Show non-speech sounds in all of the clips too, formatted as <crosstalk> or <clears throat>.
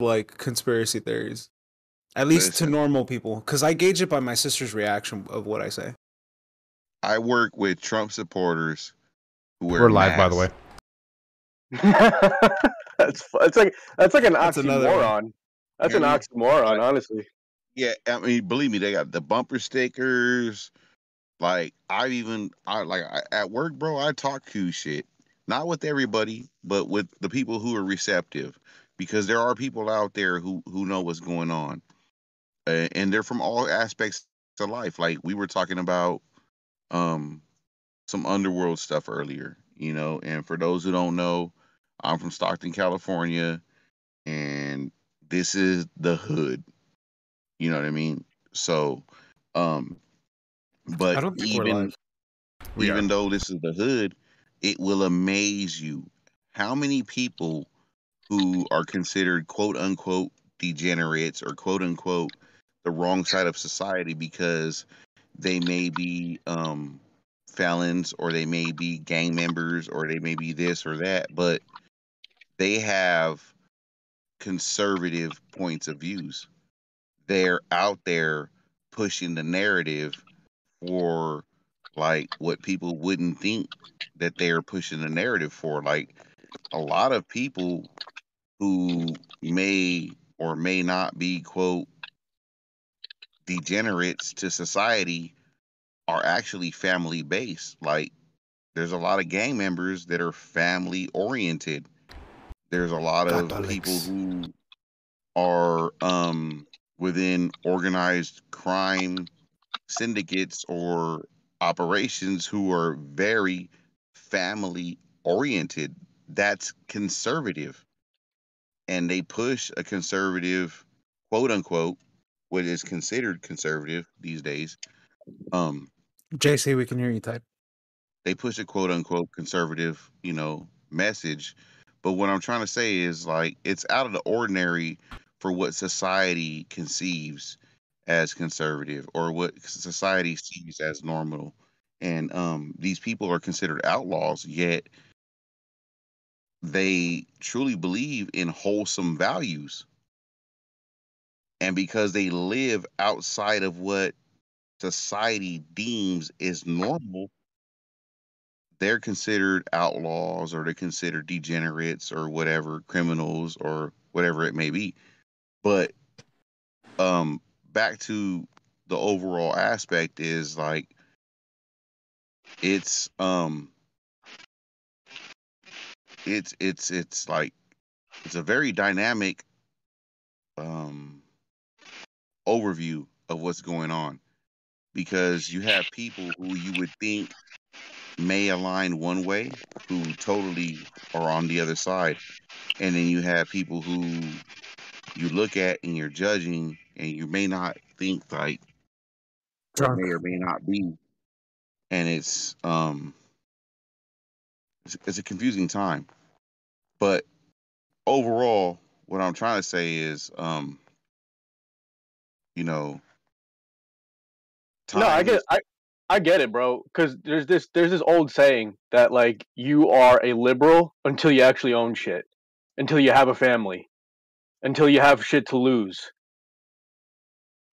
like conspiracy theories. At least to normal people, because I gauge it by my sister's reaction of what I say. I work with Trump supporters who wear We're live, by the way. masks. <laughs> that's that's like that's like an That's another one. oxymoron. That's an Yeah, oxymoron, honestly. Yeah, I mean, believe me, they got the bumper stickers. Like I even I like I, at work, bro. I talk cool shit, not with everybody, but with the people who are receptive, because there are people out there who who know what's going on, uh, and they're from all aspects of life. Like we were talking about, um, some underworld stuff earlier, you know. And for those who don't know, I'm from Stockton, California, and this is the hood. You know what I mean? So, um, but I don't think we're even live. We even though this is the hood, it will amaze you how many people who are considered quote unquote degenerates or quote unquote the wrong side of society because they may be um felons or they may be gang members or they may be this or that, but they have conservative points of views. They're out there pushing the narrative for like what people wouldn't think that they're pushing the narrative for. Like a lot of people who may or may not be quote degenerates to society are actually family based. Like there's a lot of gang members that are family oriented. There's a lot of people who are um within organized crime syndicates or operations who are very family oriented. That's conservative. And they push a conservative, quote unquote, what is considered conservative these days. Um, JC, we can hear you type. they push a quote unquote conservative, you know, message. But what I'm trying to say is like it's out of the ordinary for what society conceives as conservative or what society sees as normal. And um these people are considered outlaws, yet they truly believe in wholesome values. And because they live outside of what society deems is normal, they're considered outlaws or they're considered degenerates or whatever, criminals or whatever it may be. But um back to the overall aspect is like it's um it's it's it's like it's a very dynamic um overview of what's going on. Because you have people who you would think may align one way who totally are on the other side. And then you have people who you look at and you're judging and you may not think like may or may not be. And it's um it's, it's a confusing time but overall what i'm trying to say is um you know No, I get I I get it, bro. Because there's this there's this old saying that like you are a liberal until you actually own shit, until you have a family, until you have shit to lose.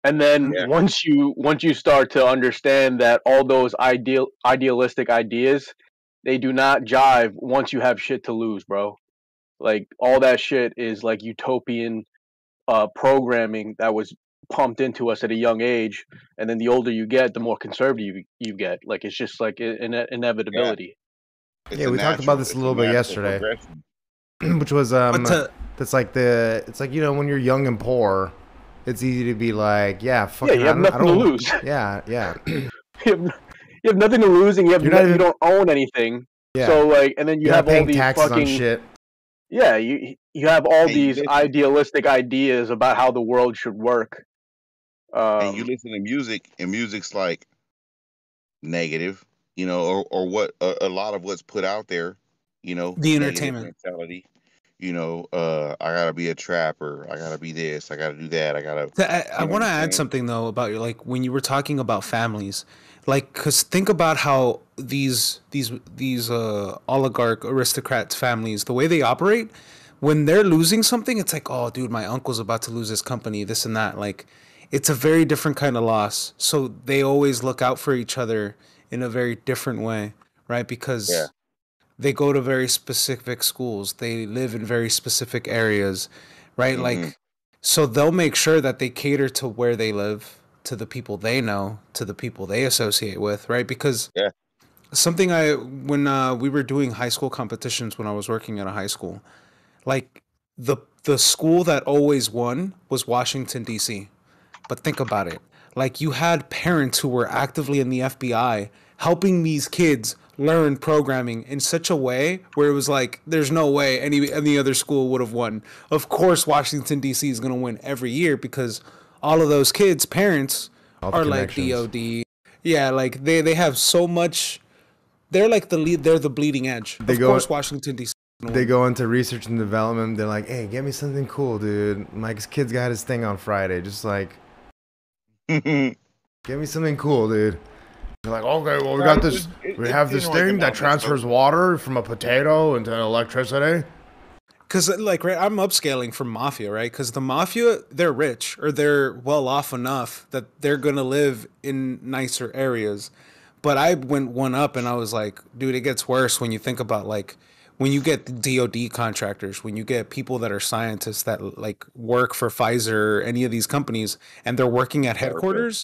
And then Yeah. once you once you start to understand that all those ideal idealistic ideas, they do not jive once you have shit to lose, bro. Like all that shit is like utopian uh programming that was pumped into us at a young age and then the older you get the more conservative you, you get. Like it's just like an inevitability. It's Yeah, a we talked about this a it's little bit yesterday. <clears throat> which was um to, that's like the it's like you know when you're young and poor it's easy to be like yeah fuck, yeah you have I don't, I nothing to don't- lose. <laughs> Yeah yeah <clears throat> you, have, nothing to lose and you have You're no, not you don't own anything yeah so like and then you you're have all these taxes fucking on shit yeah you you have all Hey, these listen. idealistic ideas about how the world should work um, and you listen to music and music's like negative you know or, or what a, a lot of what's put out there you know The entertainment. mentality you know uh i gotta be a trapper i gotta be this i gotta do that i gotta I, I want to add something though about your like when you were talking about families, like because think about how these these these uh oligarch aristocrats families the way they operate when they're losing something, it's like, oh, dude, my uncle's about to lose his company, this and that. Like, it's a very different kind of loss. So they always look out for each other in a very different way, right? Because Yeah. they go to very specific schools, they live in very specific areas, right? Mhm. Like, so they'll make sure that they cater to where they live, to the people they know, to the people they associate with, right? Because Yeah. something I when uh, we were doing high school competitions when I was working at a high school, like the the school that always won was Washington D.C. But think about it. Like you had parents who were actively in the FBI helping these kids learn programming in such a way where it was like there's no way any any other school would have won. Of course Washington DC is going to win every year because all of those kids parents All are like connections. DOD. Yeah, like they they have so much they're like the lead they're the bleeding edge. They of go- course Washington DC. They go into research and development. They're like, "Hey, get me something cool, dude. Mike's kid's got his thing on Friday. Just like, <laughs> get me something cool, dude." They're like, "Okay, well, we got this. It- We have this thing that transfers water from a potato into electricity." Cause uh, like right, I'm upscaling from mafia, right? Cause the mafia, they're rich or they're well off enough that they're gonna live in nicer areas. But I went one up and I was like, dude, it gets worse when you think about like when you get DoD contractors, when you get people that are scientists that like work for Pfizer or any of these companies, and they're working at headquarters.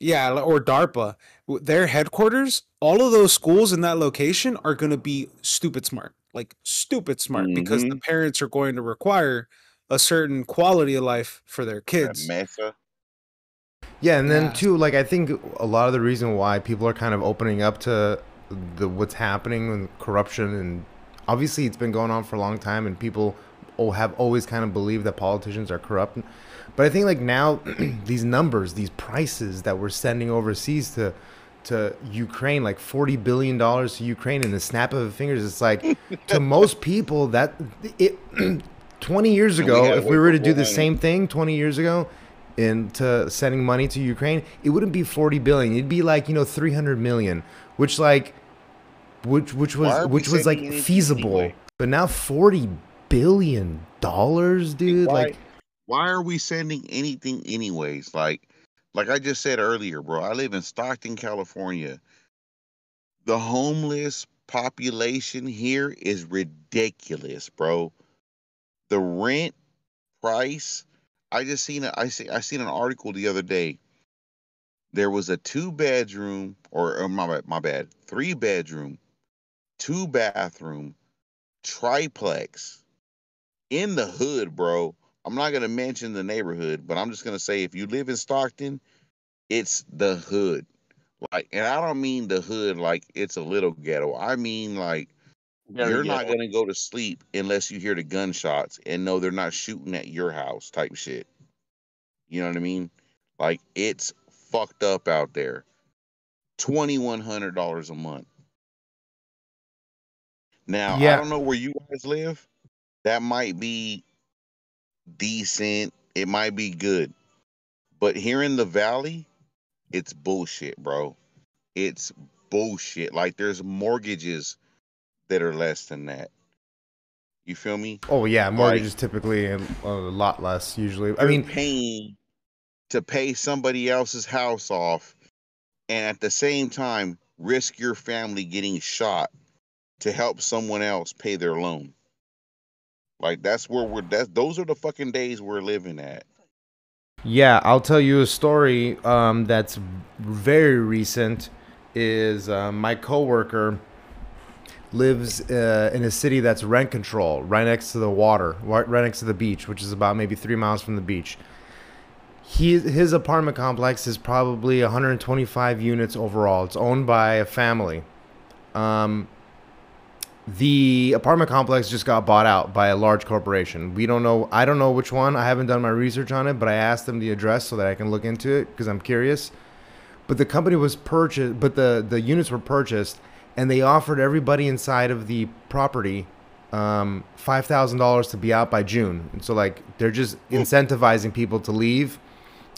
Yeah, or DARPA. Their headquarters, all of those schools in that location are going to be stupid smart. Like stupid smart because the mm-hmm. parents are going to require a certain quality of life for their kids. Yeah, and then Yeah. too, like I think a lot of the reason why people are kind of opening up to the what's happening and corruption, and obviously it's been going on for a long time, and people oh, have always kind of believed that politicians are corrupt. But I think like now <clears throat> these numbers, these prices that we're sending overseas to to Ukraine, like forty billion dollars to Ukraine in the snap of the fingers, it's like to most <laughs> people that it. <clears throat> 20 years we ago, if we were to do the 400. same thing 20 years ago, into sending money to Ukraine, it wouldn't be 40 billion. It'd be like, you know, 300 million, which like which which was which was like feasible. anyway? But now 40 billion dollars, dude, why, like why are we sending anything anyways? Like, like I just said earlier, bro. I live in Stockton, California. The homeless population here is ridiculous, bro. The rent price. I just seen a, I see I seen an article the other day. There was a two bedroom or, or my bad, my bad, three bedroom, two bathroom, triplex in the hood, bro. I'm not gonna mention the neighborhood, but I'm just gonna say if you live in Stockton, it's the hood. Like, and I don't mean the hood like it's a little ghetto. I mean like you're not gonna go to sleep unless you hear the gunshots and know they're not shooting at your house type shit. You know what I mean? Like it's fucked up out there. Twenty one hundred dollars a month. Now I don't know where you guys live. That might be decent. It might be good. But here in the valley, it's bullshit, bro. It's bullshit. Like there's mortgages that are less than that. You feel me? oh yeah, mortgages Like- typically a, a lot less usually. I mean, paying to pay somebody else's house off and at the same time risk your family getting shot to help someone else pay their loan. Like that's where we're that's those are the fucking days we're living at. Yeah, I'll tell you a story um, that's very recent. Is uh, my coworker lives uh, in a city that's rent control, right next to the water, right right next to the beach, which is about maybe three miles from the beach. He, his apartment complex is probably 125 units overall. It's owned by a family. Um, the apartment complex just got bought out by a large corporation. We don't know. I don't know which one. I haven't done my research on it, but I asked them the address so that I can look into it because I'm curious. But the company was purchased, but the the units were purchased, and they offered everybody inside of the property um, five thousand dollars to be out by June. And so like they're just incentivizing people to leave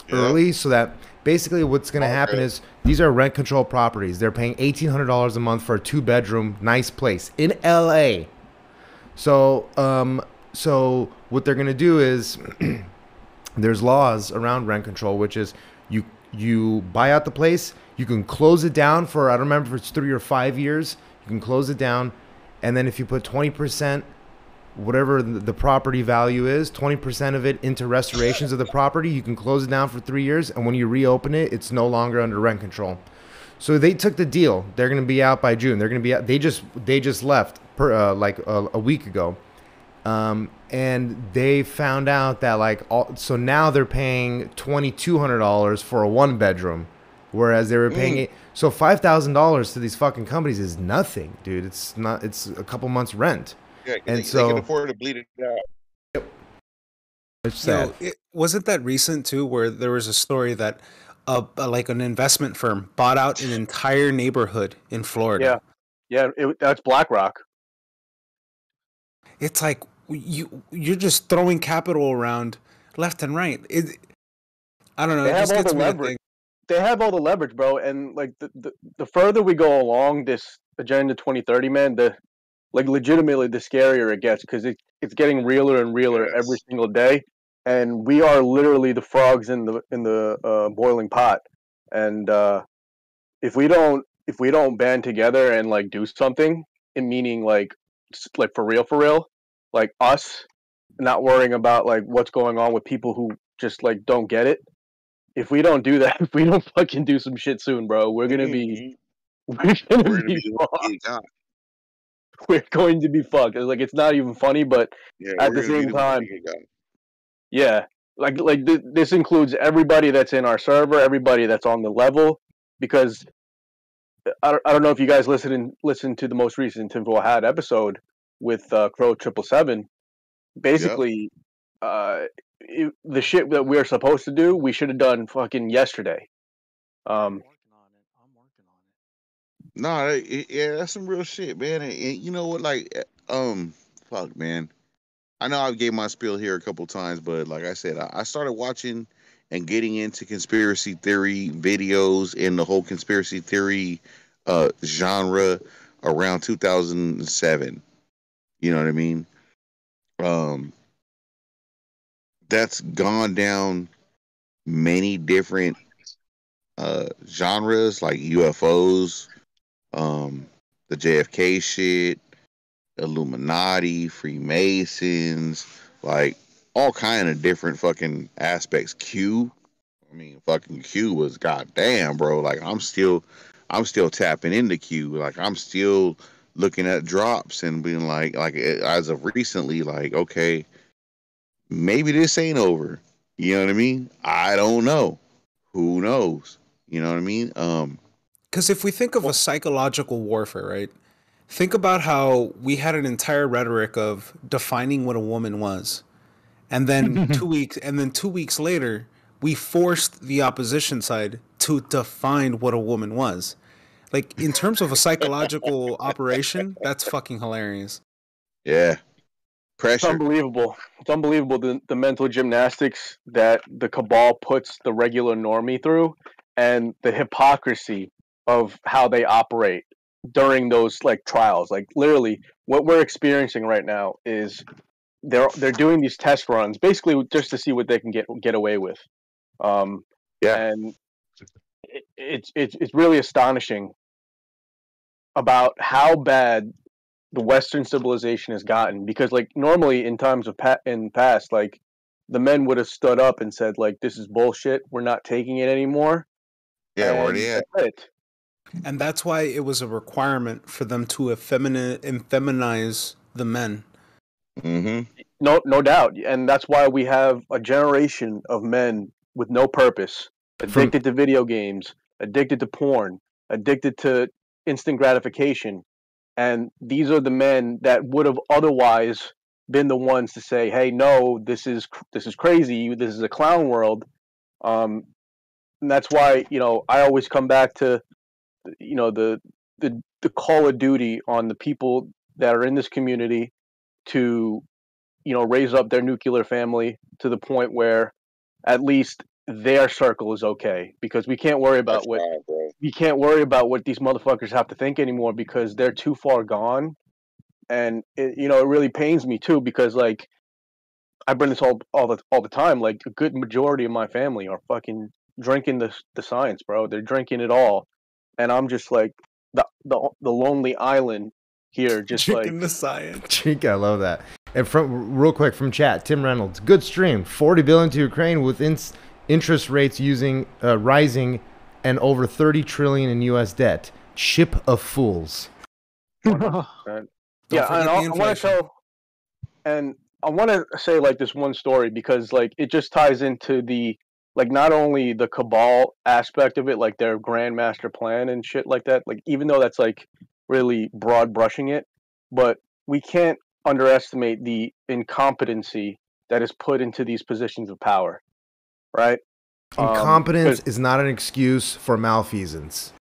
Yeah. early so that basically what's going to happen is these are rent control properties. They're paying $1,800 a month for a two bedroom, nice place in LA. So, um, so what they're gonna do is <clears throat> there's laws around rent control, which is you you buy out the place, you can close it down for I don't remember if it's three or five years. You can close it down, and then if you put twenty percent, whatever the property value is, twenty percent of it into restorations of the property, you can close it down for three years, and when you reopen it, it's no longer under rent control. So they took the deal. They're going to be out by June. They're going to be out. They just they just left per, uh, like a, a week ago, um, and they found out that like all, so now they're paying twenty two hundred dollars for a one bedroom, whereas they were paying Mm. it. So five thousand dollars to these fucking companies is nothing, dude. It's not. It's a couple months rent. Yeah, 'cause And they, they so- can afford to bleed it out. It's Yo, sad. it, wasn't that recent too, where there was a story that uh, uh, like an investment firm bought out an entire neighborhood in Florida. Yeah, yeah, it, that's BlackRock. It's like you you're just throwing capital around left and right. It, I don't know. They it have just all gets the leverage. They have all the leverage, bro. And like the, the, the further we go along this agenda 2030, man, the like legitimately the scarier it gets because it, it's getting realer and realer Yes. every single day. And we are literally the frogs in the in the uh, boiling pot. And uh, if we don't if we don't band together and like do something, in meaning like like for real for real, like us not worrying about like what's going on with people who just like don't get it. If we don't do that, <laughs> if we don't fucking do some shit soon, bro, we're gonna be <laughs> we're gonna, Mm-hmm. We're gonna be, be <laughs> fucked. getting got. <laughs> we're going to be fucked. It's like it's not even funny, but Yeah, At the same time- yeah, like like th- this includes everybody that's in our server, everybody that's on the level, because I don't, I don't know if you guys listened listened to the most recent Tinfoil Hat episode with uh, Crow Triple Seven. Basically, uh, it, the shit that we're supposed to do, we should have done fucking yesterday. Um, No, that- yeah, that's some real shit, man. And, and you know what? Like, eh, um, fuck, man. I know I gave my spiel here a couple times, but like I said, I, I started watching and getting into conspiracy theory videos and the whole conspiracy theory uh genre around 2007. You know what I mean? Um, that's gone down many different uh genres like UFOs, um, the JFK shit, Illuminati, Freemasons, like all kind of different fucking aspects. Q, I mean, fucking Q was goddamn, bro. Like I'm still, I'm still tapping into Q. Like I'm still looking at drops and being like, like eh, as of recently, like okay, maybe this ain't over. You know what I mean? I don't know. Who knows? You know what I mean? Um, Because if we think of a psychological warfare, right? Think about how we had an entire rhetoric of defining what a woman was. And then <laughs> two weeks and then two weeks later, we forced the opposition side to define what a woman was. Like in terms of a psychological operation, that's fucking hilarious. yeah, Pressure. It's unbelievable. It's unbelievable the, the mental gymnastics that the cabal puts the regular normie through and the hypocrisy of how they operate during those like trials. Like literally what we're experiencing right now is they're they're doing these test runs basically just to see what they can get get away with. Um Yeah. and it, it's it's it's really astonishing about how bad the Western civilization has gotten because like normally in times of pa- in past like the men would have stood up and said like this is bullshit we're not taking it anymore Yeah, and at? it. And that's why it was a requirement for them to effemini- feminize the men. Mm-hmm. no no doubt and that's why we have a generation of men with no purpose From- addicted to video games addicted to porn addicted to instant gratification and these are the men that would have otherwise been the ones to say hey no this is this is crazy this is a clown world um and that's why you know i always come back to you know the the the call of duty on the people that are in this community to you know raise up their nuclear family to the point where at least their circle is okay because we can't worry about That's what bro. we can't worry about what these motherfuckers have to think anymore because they're too far gone and it, you know it really pains me too because like I bring this all all the all the time. Like a good majority of my family are fucking drinking the the science, bro. They're drinking it all, and I'm just like the the the lonely island here, <laughs> just Drinking like the science. <laughs> Cheek, I love that. And from real quick from chat, Tim Reynolds, good stream. Forty billion to Ukraine with ins interest rates using uh, rising, and over thirty trillion in U.S. debt. Ship of fools. yeah. And I, want to inflation. tell, and I want to say like this one story because like it just ties into the like not only the cabal aspect of it, like their grandmaster plan and shit like that. Like even though that's like really broad brushing it, but we can't underestimate the incompetency that is put into these positions of power, right? Um, is not an excuse for malfeasance.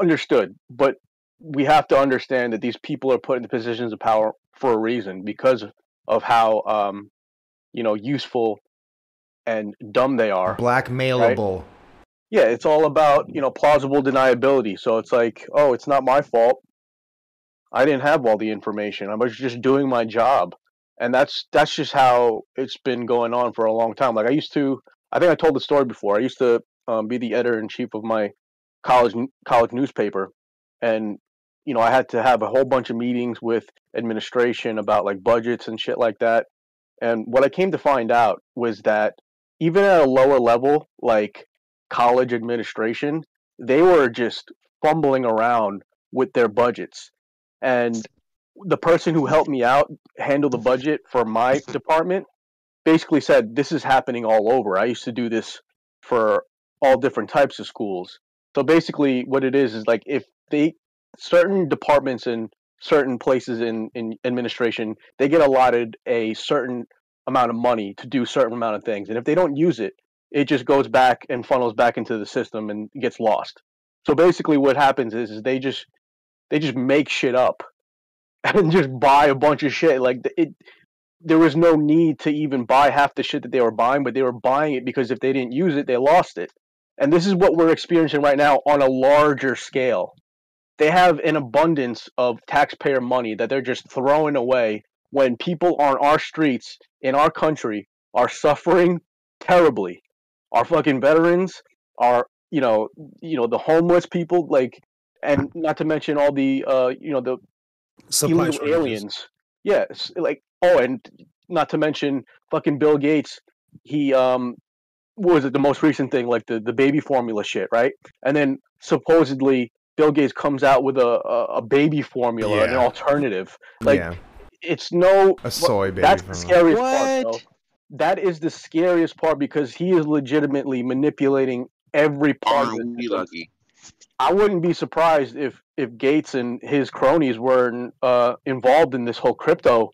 understood but we have to understand that these people are put in positions of power for a reason because of how um you know useful and dumb they are Blackmailable. yeah it's all about you know plausible deniability. So it's like oh it's not my fault. I didn't have all the information. I was just doing my job. And that's that's just how it's been going on for a long time. Like i used to i think i told the story before. I used to um, be the editor in chief of my college college newspaper. And you know i had to have a whole bunch of meetings with administration about like budgets and shit like that. And what i came to find out was that even at a lower level like college administration they were just fumbling around with their budgets. And the person who helped me out handle the budget for my <laughs> department basically said this is happening all over. I used to do this for all different types of schools. So basically, what it is is like if they certain departments in certain places in in administration they get allotted a certain amount of money to do certain amount of things, and if they don't use it, it just goes back and funnels back into the system and gets lost. So basically, what happens is, is they just they just make shit up <laughs> and just buy a bunch of shit. Like it, there was no need to even buy half the shit that they were buying, but they were buying it because if they didn't use it, they lost it. And this is what we're experiencing right now on a larger scale. They have an abundance of taxpayer money that they're just throwing away when people on our streets in our country are suffering terribly. Our fucking veterans are, you know, you know, the homeless people, like, and not to mention all the, uh, you know, the Supply illegal shortages. aliens. Yes, like oh, and not to mention fucking Bill Gates. He um, what was it the most recent thing like the the baby formula shit, right? And then supposedly Bill Gates comes out with a a, a baby formula, an alternative. Like yeah, it's no a soy baby. that's the formula. scariest part. What? Though. That is the scariest part because he is legitimately manipulating every part of Aren't the lucky? I wouldn't be surprised if if Gates and his cronies were uh, involved in this whole crypto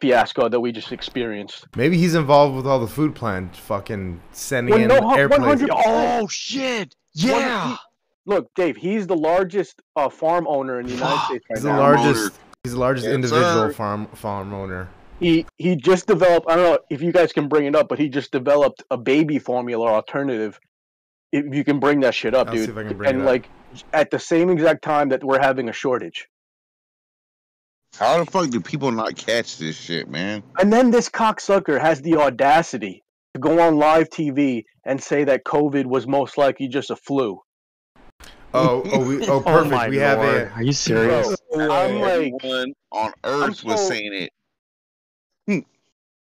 fiasco that we just experienced. Maybe he's involved with all the food plant fucking sending Well, in no, airplanes. 100%. Oh shit! Yeah. he- Look, Dave, he's the largest uh, farm owner in the United <gasps> States right He's the now. largest. He's the largest Yes, individual sir. farm farm owner. He he just developed. I don't know if you guys can bring it up, but he just developed a baby formula alternative. If you can bring that shit up, I'll see dude, if I can bring and it up. like at the same exact time that we're having a shortage. How the fuck do people not catch this shit, man? And then this cocksucker has the audacity to go on live TV and say that COVID was most likely just a flu. Oh, oh, we, oh, <laughs> Oh perfect. my we have lord. a Are you serious? Bro, I'm like, one on Earth was saying it. Hmm.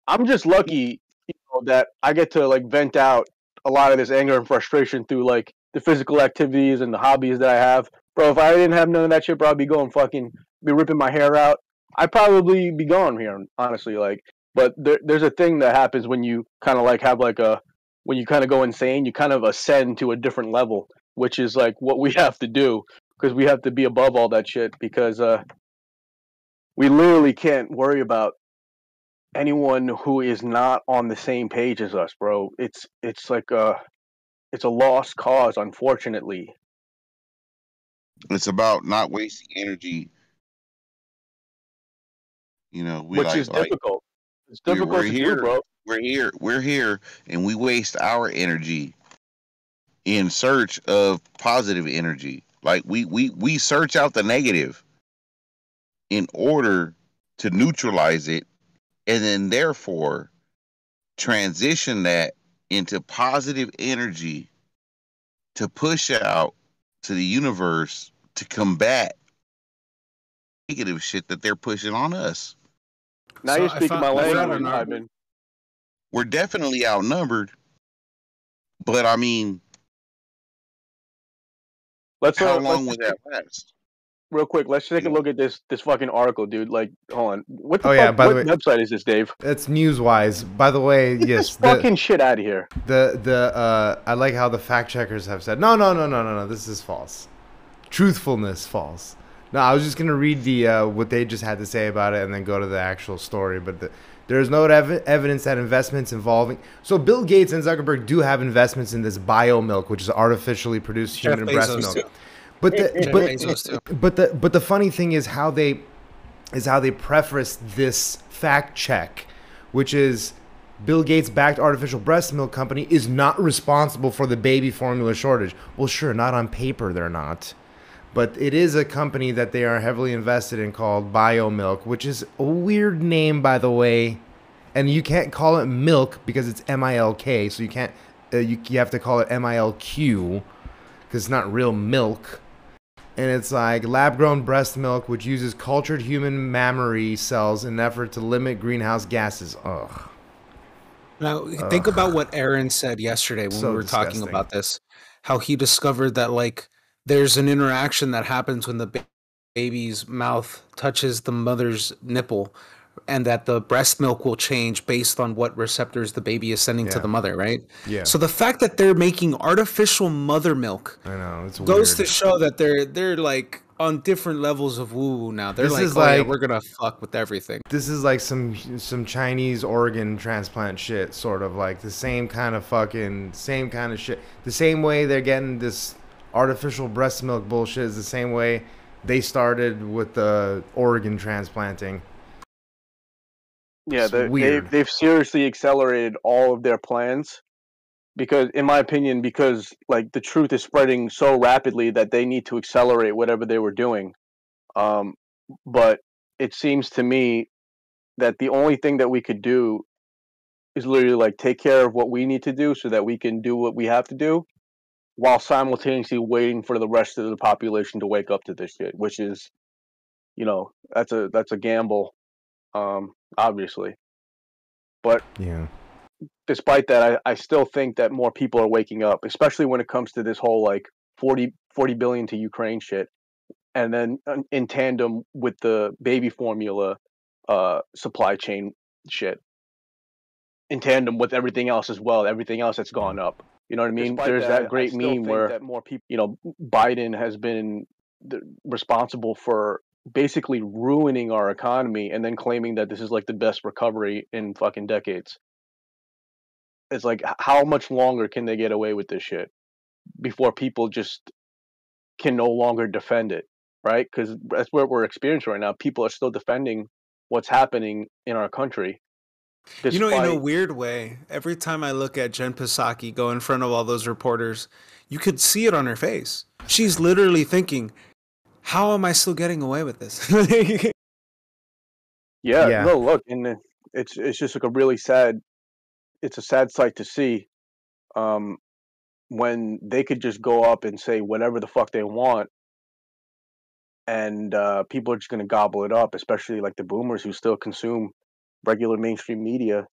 I'm just lucky, you know, that I get to like vent out a lot of this anger and frustration through like the physical activities and the hobbies that I have. Bro, if I didn't have none of that shit, bro, I'd be going fucking, be ripping my hair out. I'd probably be gone here, honestly. Like, but there, there's a thing that happens when you kind of like have like a, when you kind of go insane, you kind of ascend to a different level, which is like what we <laughs> have to do because we have to be above all that shit because uh, we literally can't worry about anyone who is not on the same page as us, bro. It's it's like a it's a lost cause, unfortunately. It's about not wasting energy. You know, we which like, is like difficult. It's we're- difficult we're to here. do, bro. we're here, we're here, and we waste our energy in search of positive energy. Like we we we search out the negative in order to neutralize it and then therefore transition that into positive energy to push out to the universe to combat negative shit that they're pushing on us. Now So you're speaking found- my I found language, Ivan. We're definitely outnumbered, but I mean, Let's how uh, long let's would that last? real quick. Let's take a look at this this fucking article, dude. Like, hold on. What the Oh, fuck, yeah, by the way- website is this, Dave? That's Newswise. By the way, Get yes, this the, fucking shit out of here. the the uh, I like how the fact checkers have said no, no, no, no, no, no. This is false. Truthfulness false. No, I was just gonna read the uh, what they just had to say about it and then go to the actual story. But the, there is no ev- evidence that investments involving so Bill Gates and Zuckerberg do have investments in this bio milk, which is artificially produced human breast milk. too. But the but, but the but the funny thing is how they is how they preface this fact check, which is Bill Gates backed artificial breast milk company is not responsible for the baby formula shortage. Well, sure, not on paper they're not. But it is a company that they are heavily invested in called Biomilq, which is a weird name by the way. And you can't call it milk because it's M I L K, so you can't uh, you, you have to call it M I L Q because it's not real milk and it's like lab grown breast milk which uses cultured human mammary cells in an effort to limit greenhouse gases ugh Now, think about what Aaron said yesterday when So we were talking about this. How he discovered that like there's an interaction that happens when the ba- baby's mouth touches the mother's nipple, and that the breast milk will change based on what receptors the baby is sending to the mother, right? yeah So the fact that they're making artificial mother milk i know it's goes weird to show that they're they're like on different levels of woo woo now. They're This like, is oh, yeah, like- we're gonna fuck with everything. this is like some some chinese organ transplant shit sort of like the same kind of fucking same kind of shit the same way they're getting this artificial breast milk bullshit is the same way they started with the organ transplanting Yeah, they, they weird. they've seriously accelerated all of their plans because, in my opinion, because like the truth is spreading so rapidly that they need to accelerate whatever they were doing. Um, but it seems to me that the only thing that we could do is literally like take care of what we need to do so that we can do what we have to do while simultaneously waiting for the rest of the population to wake up to this shit which is you know that's a that's a gamble um obviously. But yeah. despite that I, I still think that more people are waking up especially when it comes to this whole like 40 40 billion to ukraine shit and then uh, in tandem with the baby formula uh supply chain shit. In tandem with everything else as well everything else that's gone up you know what i mean? Despite there's that, that, great meme where that more people. you know biden has been the, responsible for basically ruining our economy and then claiming that this is like the best recovery in fucking decades. It's like how much longer can they get away with this shit before people just can no longer defend it right? Because that's what we're experiencing right now. People are still defending what's happening in our country You know, in a weird way, every time I look at Jen Psaki go in front of all those reporters, you could see it on her face. She's literally thinking, "How am I still getting away with this?" <laughs> Yeah, Yeah. no, look, and it's it's just like a really sad. It's a sad sight to see, um, when they could just go up and say whatever the fuck they want, and uh, people are just gonna gobble it up. Especially like the boomers who still consume regular mainstream media,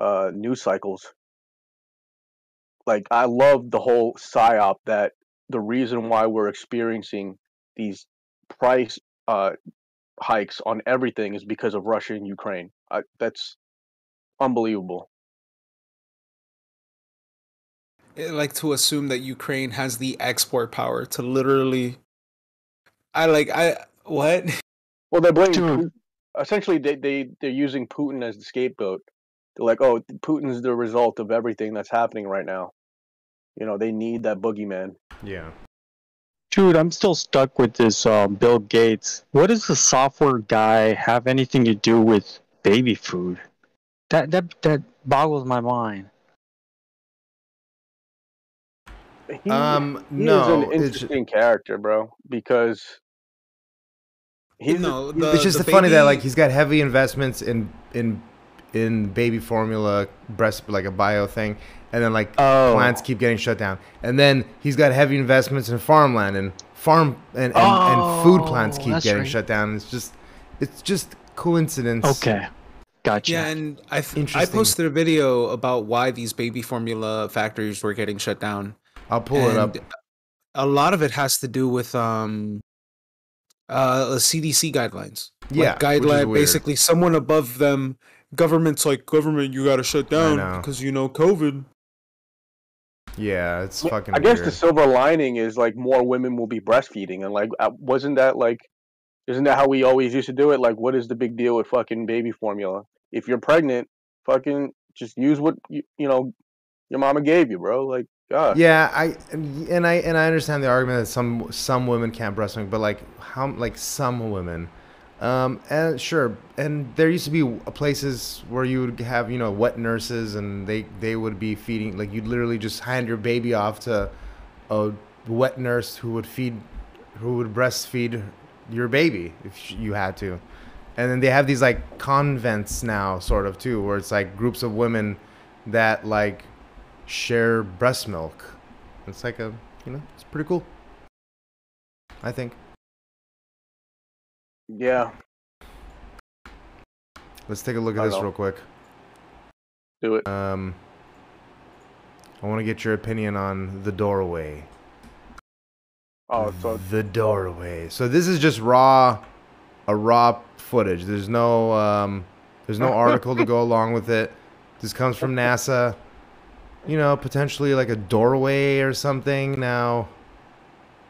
uh, news cycles. Like I love the whole psyop that the reason why we're experiencing these price uh, hikes on everything is because of Russia and Ukraine. I, that's unbelievable. I like to assume that Ukraine has the export power to literally. I like I what? Well, they're blaming Dude. <laughs> Putin. essentially they they they're using Putin as the scapegoat. They're like, oh, Putin's the result of everything that's happening right now. You know, they need that boogeyman. yeah Dude, I'm still stuck with this um, Bill Gates. What does the software guy have anything to do with baby food? That that that boggles my mind. He, um he no is an it's, interesting character, bro, because he's no, the, it's just the funny that like he's got heavy investments in in in baby formula, breast like a bio thing, and then like Oh. plants keep getting shut down. And then he's got heavy investments in farmland and farm and and, and food plants Oh, keep getting right. shut down. It's just it's just coincidence. Okay. Gotcha. Yeah, and I th- I posted a video about why these baby formula factories were getting shut down. I'll pull it up. A lot of it has to do with um uh CDC guidelines. Yeah, like which guideline basically someone above them government's like government you got to shut down because you know COVID. Yeah, it's Yeah, fucking. I guess the silver lining is like more women will be breastfeeding, and like, uh, wasn't that like, isn't that how we always used to do it? Like, what is the big deal with fucking baby formula? If you're pregnant, fucking just use what you, you know your mama gave you, bro. Like, God. Yeah, I and I and I understand the argument that some some women can't breastfeed, but like how like some women, um, and sure, and there used to be places where you would have you know wet nurses, and they they would be feeding like you'd literally just hand your baby off to a wet nurse who would feed, who would breastfeed your baby if you had to, and then they have these like convents now, sort of too, where it's like groups of women that like share breast milk. It's like a, you know, it's pretty cool. I think. Yeah, Let's take a look I at this know. real quick. do it. Um, I want to get your opinion on the doorway. Oh, so the doorway. So this is just raw, a raw footage. There's no, um, there's no <laughs> article to go along with it. This comes from NASA. You know, potentially like a doorway or something. Now,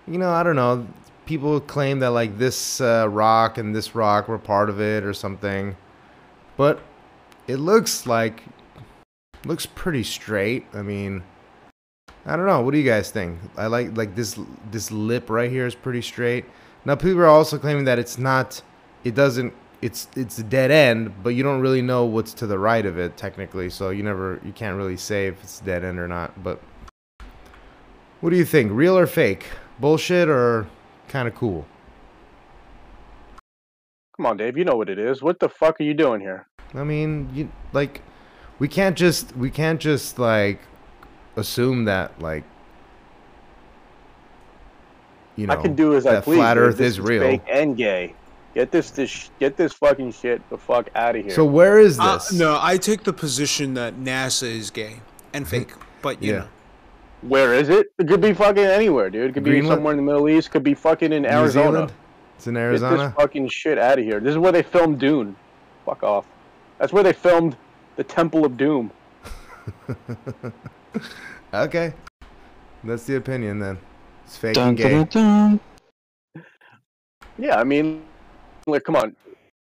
you know, I don't know. People claim that like this uh, rock and this rock were part of it or something, but it looks like looks pretty straight. I mean, I don't know. What do you guys think? I like like this this lip right here is pretty straight. Now people are also claiming that it's not. It doesn't. It's it's a dead end, but you don't really know what's to the right of it technically. So you never you can't really say if it's dead end or not. But what do you think? Real or fake? Bullshit or kind of cool? come on, Dave. You know what it is. What the fuck are you doing here? I mean, you like we can't just we can't just like assume that like you know I can do as I that please. flat. Earth This is real. fake and gay. Get this, this, get this fucking shit the fuck out of here. So where is Uh, this? no, I take the position that NASA is gay and fake, but you Yeah. know. Where is it? It could be fucking anywhere, dude. It could be somewhere in the Middle East. Could be fucking in New Arizona. Zealand? It's in Arizona. Get this fucking shit out of here. This is where they filmed Dune. Fuck off. That's where they filmed the Temple of Doom. <laughs> Okay, that's the opinion then. It's fake Dun, and gay. dun, dun, dun. Yeah, I mean, like, come on.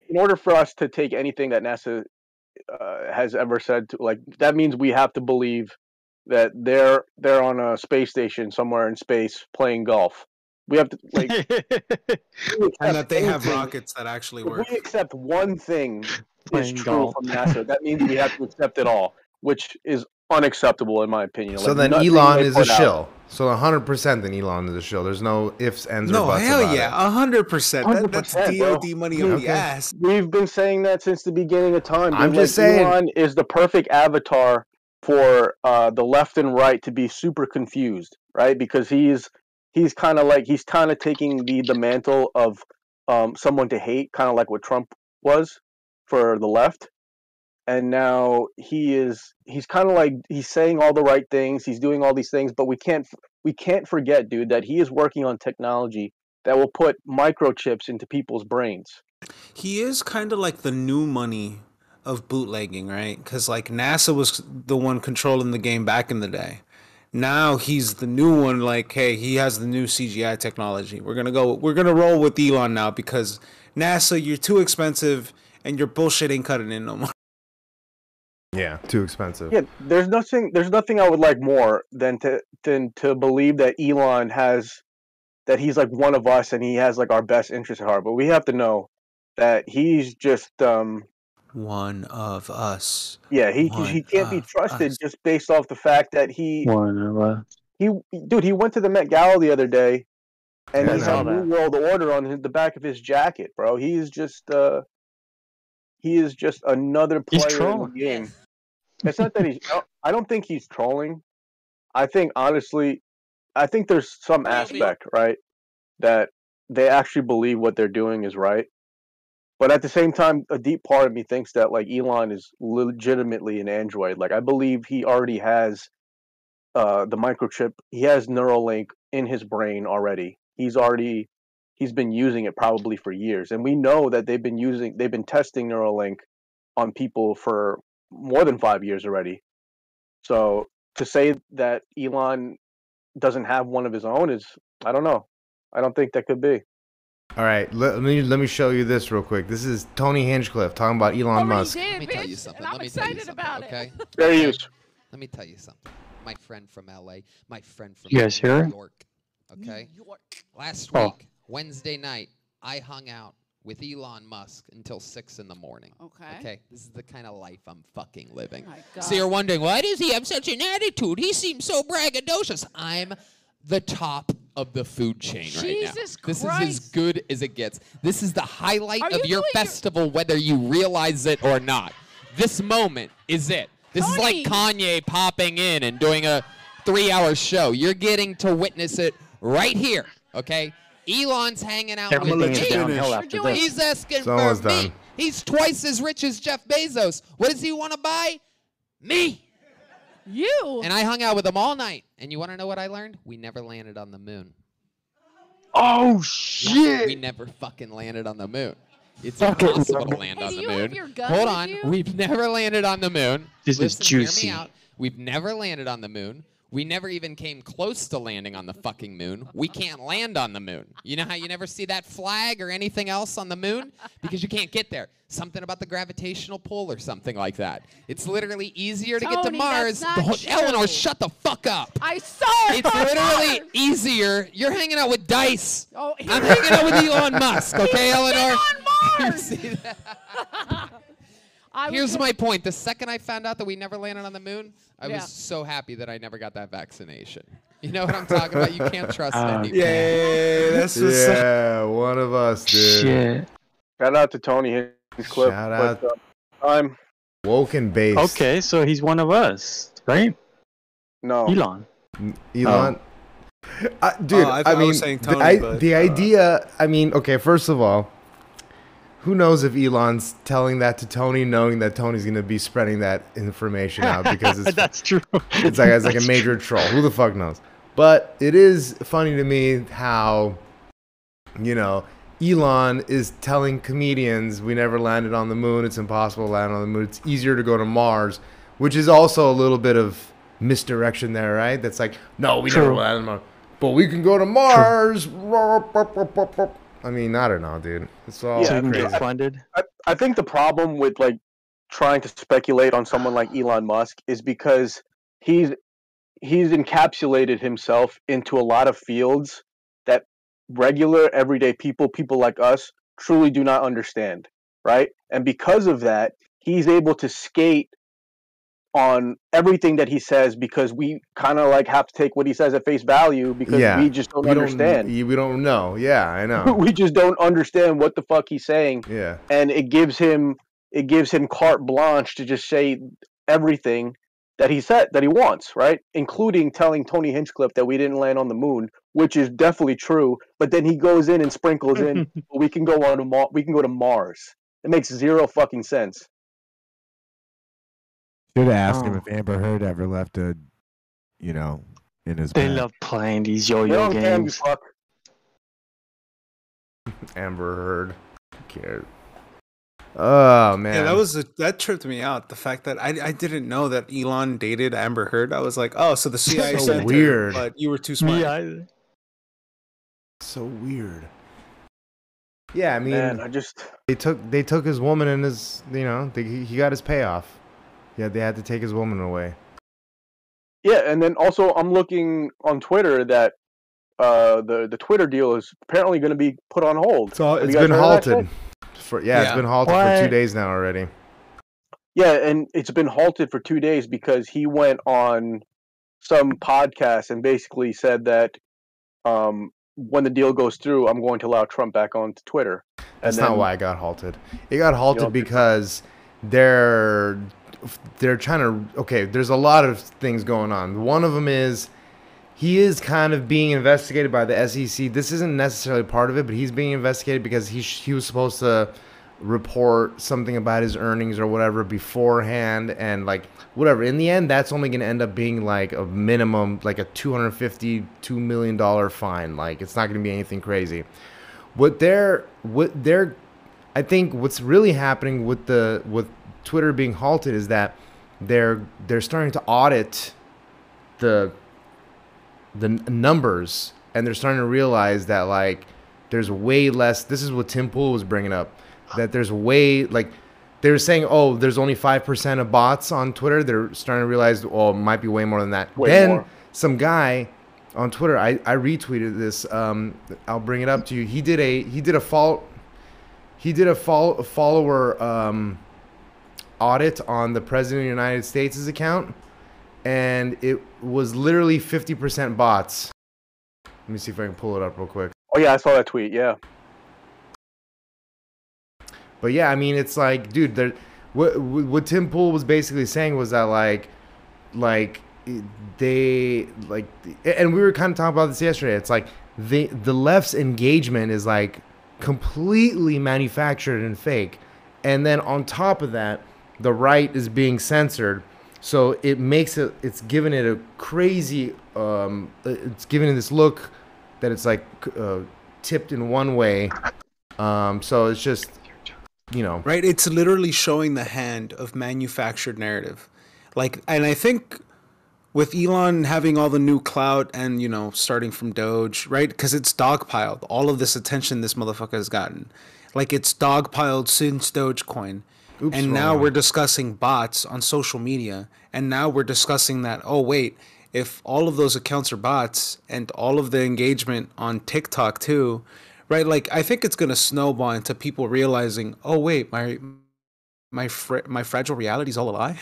In order for us to take anything that NASA uh, has ever said, to, like, that means we have to believe that they're they're on a space station somewhere in space playing golf. We have to like <laughs> And that they have rockets that actually If work. we accept one thing is true golf. from NASA, that means we have to accept it all, which is unacceptable in my opinion. So Like, then Elon is a put out- shill. So 100% then Elon is the show. There's no ifs, ands, or No, buts hell about yeah, it. a hundred percent. That- That's 100%, bro. DOD money on Okay. the ass. We've been saying that since the beginning of time. I'm just saying- Elon is the perfect avatar for uh, the left and right to be super confused, right? Because he's he's kind of like he's kind of taking the the mantle of um, someone to hate, kind of like what Trump was for the left. And now he is he's kind of like he's saying all the right things, he's doing all these things, but we can't we can't forget, dude, that he is working on technology that will put microchips into people's brains. He is kind of like the new money of bootlegging, right? Because like NASA was the one controlling the game back in the day. Now he's the new one. Like, hey, he has the new CGI technology. We're gonna go. We're gonna roll with Elon now because NASA, you're too expensive and your bullshit ain't cutting in no more. Yeah, too expensive. Yeah, there's nothing. There's nothing I would like more than to than to believe that Elon has that he's like one of us and he has like our best interest at heart. But we have to know that he's just um One of us. yeah he One he can't be trusted us. just based off the fact that he One of us. he dude he went to the Met Gala the other day and Yeah, I he saw had New World Order on his, the back of his jacket, bro. He's just uh he is just another player in the game. It's not that he's. I don't- think he's trolling. I think honestly, I think there's some aspect right that they actually believe what they're doing is right. But at the same time, a deep part of me thinks that like Elon is legitimately an android. Like I believe he already has uh, the microchip. He has Neuralink in his brain already. He's already he's been using it probably for years, and we know that they've been using they've been testing Neuralink on people for more than five years already. So to say that Elon doesn't have one of his own is I don't know. I don't think that could be. All right, let, me let me show you this real quick. This is Tony Hinchcliffe talking about Elon Already Musk. did, Let me tell you something. and I'm Let me tell you excited something. about okay. it. Fair use. Let me tell you something. My friend from LA, my friend from You guys New hear it? York. Okay. New York. Last Oh. week, Wednesday night, I hung out with Elon Musk until six in the morning. Okay. Okay. This is the kind of life I'm fucking living. Oh my God. So you're wondering, why does he have such an attitude? He seems so braggadocious. I'm the top of the food chain right now. Jesus This is as good as it gets. This is the highlight Are of you your doing your- festival, whether you realize it or not. This moment is it. This is like Kanye popping in and doing a three-hour show. You're getting to witness it right here. Okay. Elon's hanging out Everything with is me. downhill after doing- this. He's asking It's for me. done. He's twice as rich as Jeff Bezos. What does he want to buy? Me. You. And I hung out with him all night. And you want to know what I learned? We never landed on the moon. Oh shit! We never fucking landed on the moon. It's Okay. impossible to land Hey, on do the you have moon. your gun Hold with on. you? We've never landed on the moon. This is Listen, hear juicy. me out. We've never landed on the moon. We never even came close to landing on the fucking moon. We can't land on the moon. You know how you never see that flag or anything else on the moon? Because you can't get there. Something about the gravitational pull or something like that. It's literally easier to get to Tony, Mars. whole- Eleanor, shut the fuck up. I saw it. It's literally Mars. easier. You're hanging out with Dice. Oh, I'm hanging out with Elon Musk, okay, Eleanor? on <laughs> You see that? <laughs> I Here's gonna- my point. The second I found out that we never landed on the moon, I Yeah. was so happy that I never got that vaccination. You know what I'm talking about? You can't trust Ah, anyone. Yay! That's what's up. Yeah, one of us, dude. Shit. Shout out to Tony Hinchcliffe. Shout but, out. uh, I'm Woken base. Okay, so he's one of us, right? no. Elon. Elon. Uh, dude, Oh, I I, thought I mean, was saying the, I- but, the uh, idea. I mean, okay. First of all, who knows if Elon's telling that to Tony, knowing that Tony's going to be spreading that information out because it's <laughs> That's true. it's like it's like a major troll. Who the fuck knows? But it is funny to me how, you know, Elon is telling comedians we never landed on the moon. It's impossible to land on the moon. It's easier to go to Mars, which is also a little bit of misdirection there, right? That's like, no, we never landed on Mars, but we can go to Mars. I mean, I don't know, dude. It's all Yeah, crazy. get funded. I, I think the problem with like trying to speculate on someone like Elon Musk is because he's he's encapsulated himself into a lot of fields that regular everyday people, people like us, truly do not understand, right? And because of that, he's able to skate on everything that he says because we kind of like have to take what he says at face value because Yeah. we just don't We understand. Don't, we don't know. Yeah, I know. <laughs> we just don't understand what the fuck he's saying Yeah. and it gives him it gives him carte blanche to just say everything that he said that he wants, right? Including telling Tony Hinchcliffe that we didn't land on the moon, which is definitely true. But then he goes in and sprinkles in, <laughs> we can go on to Mar- we can go to Mars. It makes zero fucking sense. Should have asked him Oh. if Amber Heard ever left a, you know, in his They bag. love playing these yo-yo don't care, you games. fuck. <laughs> Amber Heard. Who cares? Oh man. Yeah, that was a, that tripped me out. The fact that I, I didn't know that Elon dated Amber Heard. I was like, oh, so the CIA <laughs> So sent her, weird. but you were too smart. Me either. so weird. Yeah, I mean, Man, I just they took they took his woman and his, you know, they, he he got his payoff. Yeah, they had to take his woman away. yeah, and then also I'm looking on Twitter that uh the the Twitter deal is apparently going to be put on hold. So it's been heard of that halted. For yeah, it's been halted for two days now already. Yeah, and it's been halted for two days because he went on some podcast and basically said that um, when the deal goes through, I'm going to allow Trump back on to Twitter. That's and not why it got halted. It got halted don't think so? because they're they're trying to. Okay, there's a lot of things going on. One of them is he is kind of being investigated by the SEC. This isn't necessarily part of it, but he's being investigated because he he was supposed to report something about his earnings or whatever beforehand and like whatever in the end that's only going to end up being like a minimum like a 252 million dollar fine like it's not going to be anything crazy what they're what they're i think what's really happening with the with twitter being halted is that they're they're starting to audit the the numbers and they're starting to realize that like there's way less this is what tim pool was bringing up that there's way like they're saying oh there's only 5% of bots on twitter. They're starting to realize oh it might be way more than that. Way then more. some guy on twitter I, I retweeted this um i'll bring it up to you. He did a he did a follow he did a follow, follower um audit on the president of the united states' account and it was literally 50% bots let me see if i can pull it up real quick Oh yeah, I saw that tweet. Yeah, But yeah, I mean, it's like, dude, there, what what Tim Pool was basically saying was that like, like they like, and we were kind of talking about this yesterday. It's like the the left's engagement is like completely manufactured and fake, and then on top of that, the right is being censored. So it makes it, it's given it a crazy, um, it's given it this look that it's like uh, tipped in one way. Um, so it's just, you know, right? It's literally showing the hand of manufactured narrative. Like and i think with elon having all the new clout and you know starting from doge right? Because it's dogpiled all of this attention this motherfucker has gotten. Like it's dogpiled since dogecoin Oops, and now one. we're discussing bots on social media and now we're discussing that oh wait if all of those accounts are bots and all of the engagement on tiktok too right like i think it's going to snowball into people realizing oh wait my my fr- my fragile reality is all a lie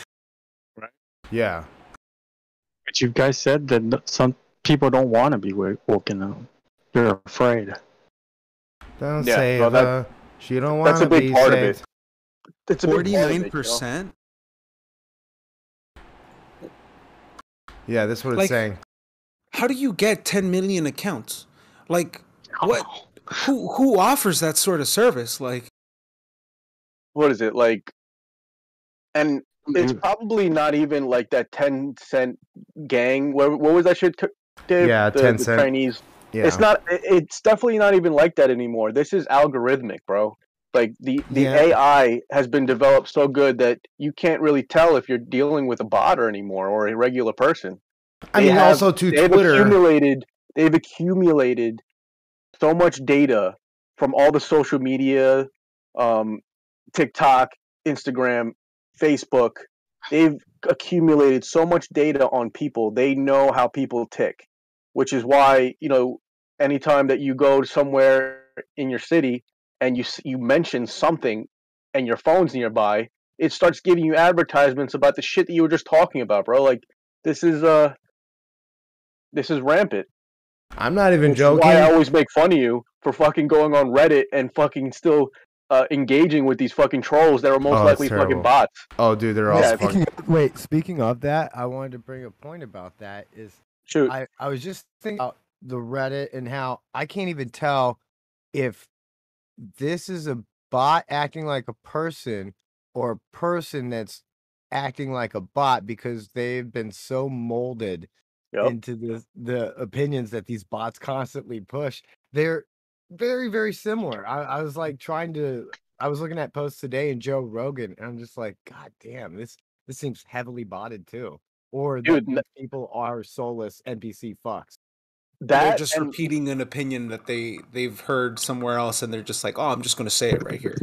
yeah. But you guys said that some people don't want to be wo- woken up. They're afraid. Don't Yeah, save no, that- She don't want that's to a big be part of it. It's a big part it, 49% Yeah, that's what it's Like- saying. how do you get 10 million accounts like what who who offers that sort of service like What is it like? And it's Mm. probably not even like that ten cent gang. What, what was that shit? t- Dave? Yeah, the, 10 the cent. Chinese. Yeah. It's not. It's definitely not even like that anymore. This is algorithmic, bro. Like the the Yeah. AI has been developed so good that you can't really tell if you're dealing with a bot or anymore or a regular person. I they mean, have- also to They've Twitter. accumulated. They've accumulated so much data from all the social media, um, TikTok, Instagram, Facebook. They've accumulated so much data on people. They know how people tick, which is why you know anytime that you go somewhere in your city and you you mention something and your phone's nearby, it starts giving you advertisements about the shit that you were just talking about, bro. Like this is uh this is rampant. I'm not even Which joking. Why I always make fun of you for fucking going on Reddit and fucking still uh, engaging with these fucking trolls that are most Oh, likely fucking bots. oh, dude, they're all Yeah. Speaking of, wait, speaking of that, I wanted to bring a point about that. Is Shoot, I, I was just thinking about the Reddit and how I can't even tell if this is a bot acting like a person or a person that's acting like a bot because they've been so molded Yep. into the the opinions that these bots constantly push. They're very very similar. I, I was like trying to. I was looking at posts today and Joe Rogan, and I'm just like, God damn, this this seems heavily botted too. Or Dude, people are soulless NPC fucks. They're just and- repeating an opinion that they they've heard somewhere else and they're just like oh i'm just going to say it right here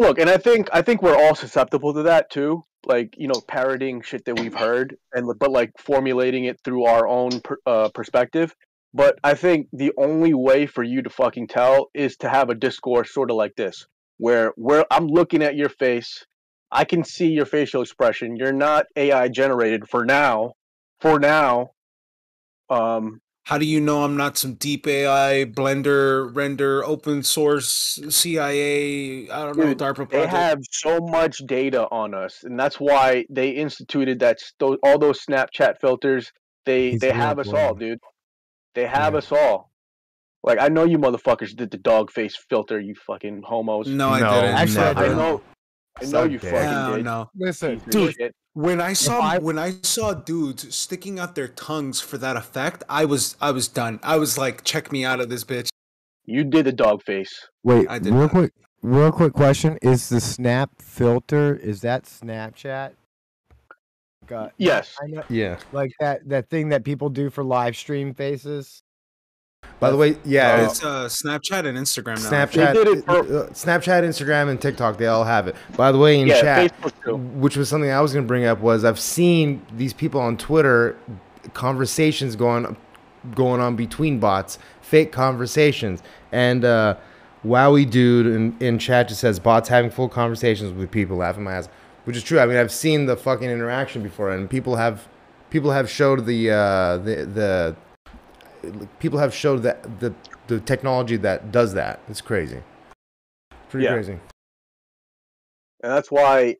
look, and I think I think we're all susceptible to that too. Like you know, parroting shit that we've heard, and but like formulating it through our own per, uh, perspective. But I think the only way for you to fucking tell is to have a discourse sort of like this, where where I'm looking at your face, I can see your facial expression. You're not AI generated for now. For now, um, How do you know I'm not some deep AI Blender render open source CIA? I don't know Dude, DARPA They have so much data on us, and that's why they instituted that sto- all those Snapchat filters. They He's they have us all, dude. They have Yeah. us all. Like I know you motherfuckers did the dog face filter, you fucking homos. no, I No, didn't. Actually, I I didn't. know. I know you dick. fucking Hell did. no. Listen, piece Dude, shit. When I saw I- when I saw dudes sticking out their tongues for that effect, I was I was done. I was like, check me out of this bitch. You did the dog face. Wait, I did real not. quick, real quick question: Is the Snap filter is that Snapchat? Got Yes. I know, Yeah. like that that thing that people do for live stream faces. By the way, yeah, it's uh, Snapchat and Instagram now. Snapchat, did it uh, Snapchat, Instagram, and TikTok. They all have it. By the way, in yeah, chat, which was something I was going to bring up, was I've seen these people on Twitter conversations going going on between bots, fake conversations, and uh, Wowie dude in, in chat just says bots having full conversations with people, laughing my ass, which is true. I mean, I've seen the fucking interaction before, and people have people have showed the uh, the the people have showed that the the technology that does that. It's crazy. Pretty Yeah. crazy. and that's why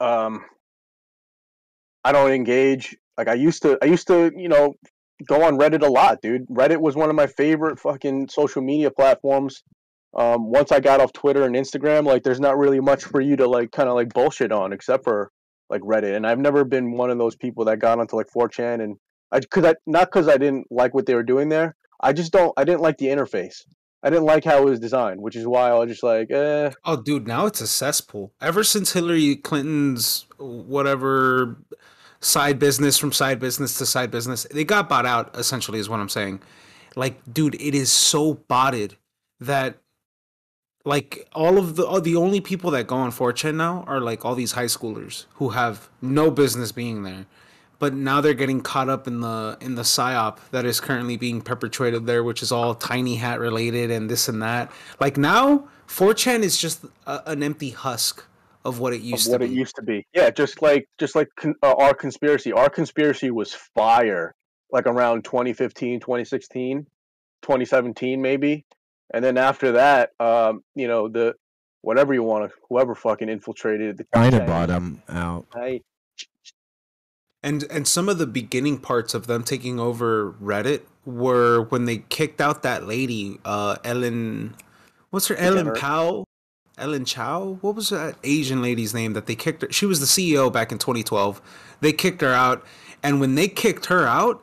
um I don't engage like I used to I used to, you know, go on Reddit a lot, dude. Reddit was one of my favorite fucking social media platforms. Um once I got off Twitter and Instagram, like there's not really much for you to like kind of like bullshit on except for like Reddit. And I've never been one of those people that got onto like 4chan and I cuz I not cuz I didn't like what they were doing there. I just don't I didn't like the interface. I didn't like how it was designed, which is why I was just like, eh, Oh, dude, now it's a cesspool. Ever since Hillary Clinton's whatever side business from side business to side business, they got bought out. Essentially, is what I'm saying. Like, dude, it is so botted that like all of the all the only people that go on 4chan now are like all these high schoolers who have no business being there. But now they're getting caught up in the in the psyop that is currently being perpetrated there, which is all tiny hat related and this and that. Like now, 4chan is just a, an empty husk of what it of used what to it be. used to be. Yeah, just like just like con- uh, our conspiracy. Our conspiracy was fire like around 2015, 2016, 2017 maybe. And then after that, um, you know, the whatever you want to whoever fucking infiltrated the China Chinese- bought them out. I, And and some of the beginning parts of them taking over Reddit were when they kicked out that lady, uh, Ellen. What's her Ellen Powell? Ellen Chow? What was that Asian lady's name that they kicked her? She was the CEO back in 2012. They kicked her out, and when they kicked her out,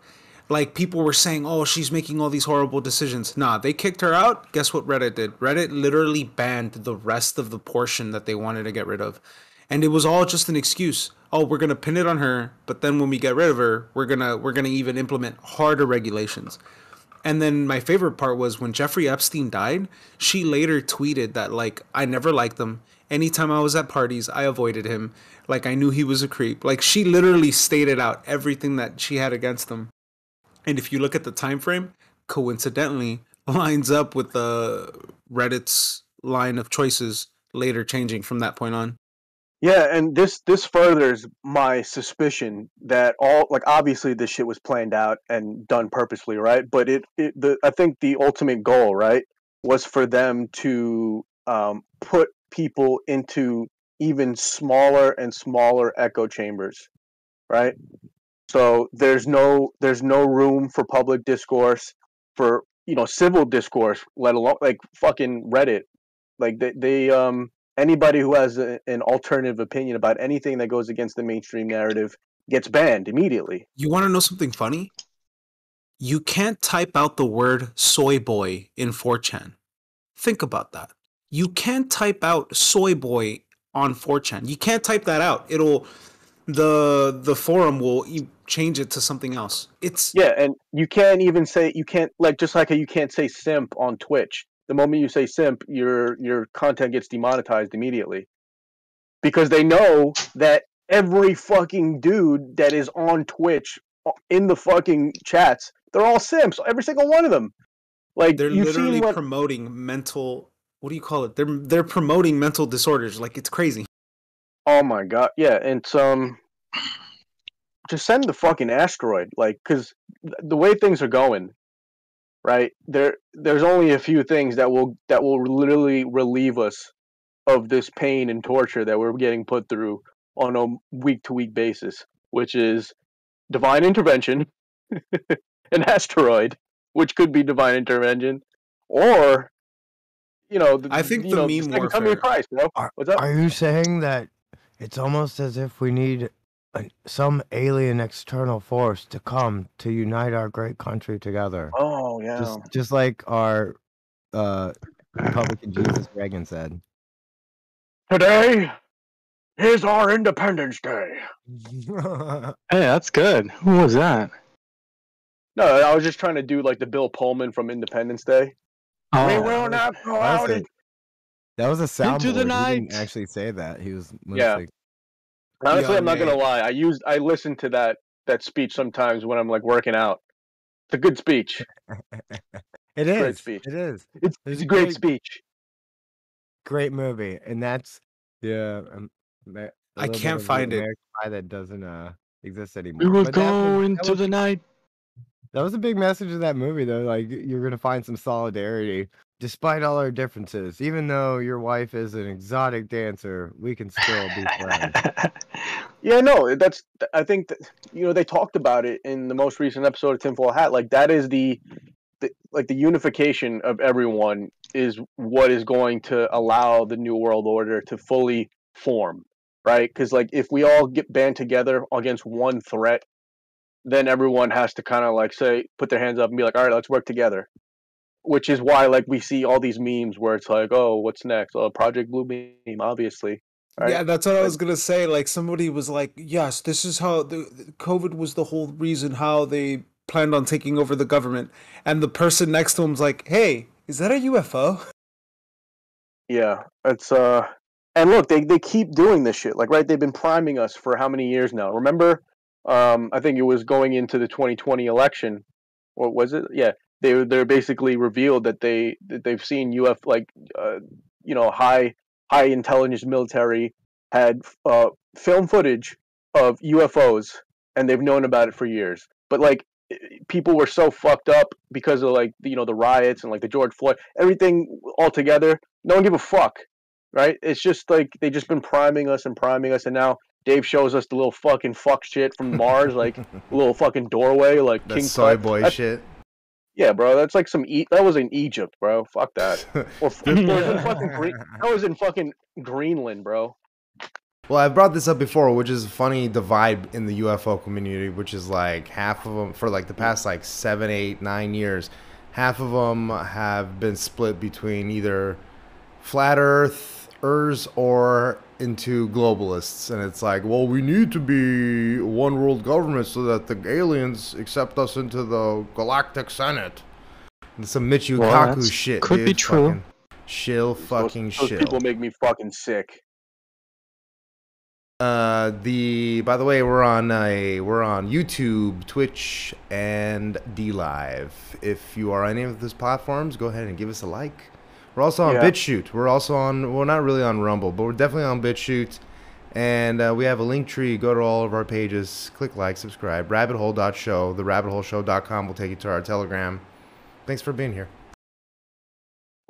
like people were saying, "Oh, she's making all these horrible decisions." Nah, they kicked her out. Guess what Reddit did? Reddit literally banned the rest of the portion that they wanted to get rid of, and it was all just an excuse. Oh, we're gonna pin it on her, but then when we get rid of her, we're gonna we're gonna even implement harder regulations. And then my favorite part was when Jeffrey Epstein died, she later tweeted that like I never liked him. Anytime I was at parties, I avoided him. Like I knew he was a creep. Like she literally stated out everything that she had against him. And if you look at the time frame, coincidentally lines up with the Reddit's line of choices later changing from that point on. Yeah, and this this furthers my suspicion that all like obviously this shit was planned out and done purposely, right? But it, it the I think the ultimate goal, right, was for them to um, put people into even smaller and smaller echo chambers, right? So there's no there's no room for public discourse, for you know civil discourse, let alone like fucking Reddit. Like they, they um anybody who has a, an alternative opinion about anything that goes against the mainstream narrative gets banned immediately. You want to know something funny? You can't type out the word soy boy in 4chan. Think about that. You can't type out soy boy on 4chan. You can't type that out. It'll the the forum will change it to something else. It's Yeah, and you can't even say you can't like just like you can't say simp on Twitch. The moment you say simp, your your content gets demonetized immediately. Because they know that every fucking dude that is on Twitch uh, in the fucking chats, they're all simps, every single one of them. Like they're literally what promoting mental what do you call it? They're they're promoting mental disorders like it's crazy. Oh my god, yeah, and um, just send the fucking asteroid, like, because the way things are going, right? There, there's only a few things that will that will literally relieve us of this pain and torture that we're getting put through on a week to week basis, which is divine intervention, <laughs> an asteroid, which could be divine intervention, or you know, the, I think the know, meme second coming of warfare- Christ, bro. Are, What's up? are you saying that it's almost as if we need a, some alien external force to come to unite our great country together? oh yeah. Just, just like our uh, Republican Jesus Reagan said. Today is our Independence Day. <laughs> Hey, that's good. Who was that? No, I was just trying to do like the Bill Pullman from Independence Day. we Oh, will not go that out. was a- in- That was a soundboard. Into the He didn't actually say that. He was Yeah. mostly Honestly, I'm not gonna lie. I used I listen to that that speech sometimes when I'm like working out. It's a good speech. <laughs> It Great speech. It is. It's, It's it's a a great great- speech. Great movie, and that's yeah. Um, that- a I can't find it. American Pie that doesn't uh exist anymore. We will But that go was- that into was- the night. That was a big message of that movie, though. Like you're gonna find some solidarity despite all our differences. Even though your wife is an exotic dancer, we can still be friends. <laughs> Yeah, no, that's. I think that you know they talked about it in the most recent episode of Tinfoil Hat. Like that is the, the like the unification of everyone is what is going to allow the new world order to fully form, right? Because like if we all get band together against one threat, then everyone has to kind of like say put their hands up and be like, all right, let's work together. Which is why like we see all these memes where it's like, oh, what's next? Oh, Project Blue Beam, obviously. right? Yeah, that's what I was gonna say. Like somebody was like, "Yes, this is how the the COVID was the whole reason how they planned on taking over the government," and the person next to him's like, "Hey, is that a UFO?" Yeah, it's uh, and look, they they keep doing this shit. Like, right? They've been priming us for how many years now? Remember, um, I think it was going into the 2020 election. What was it? Yeah, they they're basically revealed that they that they've seen UF like uh, you know high high intelligence military had uh film footage of UFOs, and they've known about it for years. But like people were so fucked up because of like you know the riots and like the George Floyd everything all together no one give a fuck, right? It's just like they just been priming us and priming us, and now Dave shows us the little fucking fuck shit from Mars, like a <laughs> little fucking doorway, like King soy Tut. boy That's- shit. Yeah, bro, that's like some e- that was in Egypt, bro. Fuck that. <laughs> Or, f- or was in fucking Green- that was in fucking Greenland, bro. Well, I brought this up before, which is a funny divide in the UFO community, which is like half of them for like the past like seven, eight, nine years, half of them have been split between either flat Earth, earthers or into globalists, and it's like, well, we need to be one world government so that the aliens accept us into the galactic senate. And some Michio Well, Kaku shit. could be true. Fucking Shill, fucking those, those shill. people make me fucking sick. Uh, the by the way, we're on a we're on YouTube, Twitch, and DLive. If you are on any of those platforms, go ahead and give us a like. We're also on Yeah. BitChute. We're also on. We're not really on Rumble, but we're definitely on BitChute. And uh, we have a link tree. Go to all of our pages. Click like, subscribe. Rabbithole.show. The rabbithole.show.com will take you to our Telegram. Thanks for being here.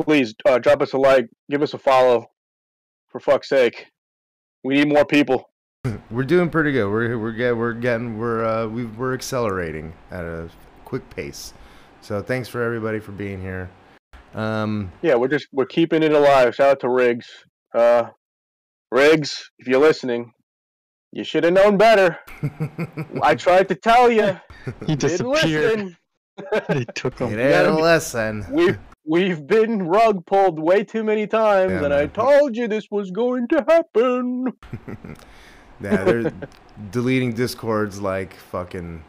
Please uh, drop us a like, give us a follow, for fuck's sake. We need more people. <laughs> <laughs> We're doing pretty good. We're we're get, we're getting we're uh we we're accelerating at a quick pace. So thanks for everybody for being here. Um, Yeah, we're just we're keeping it alive. Shout out to Riggs. Uh, Riggs, if you're listening, you should have known better. I <laughs> tried to tell you. He disappeared. <laughs> They took him. it ain't a lesson. We've we've been rug pulled way too many times, Yeah, and I told you this was going to happen. <laughs> Yeah, they're deleting discords like fucking.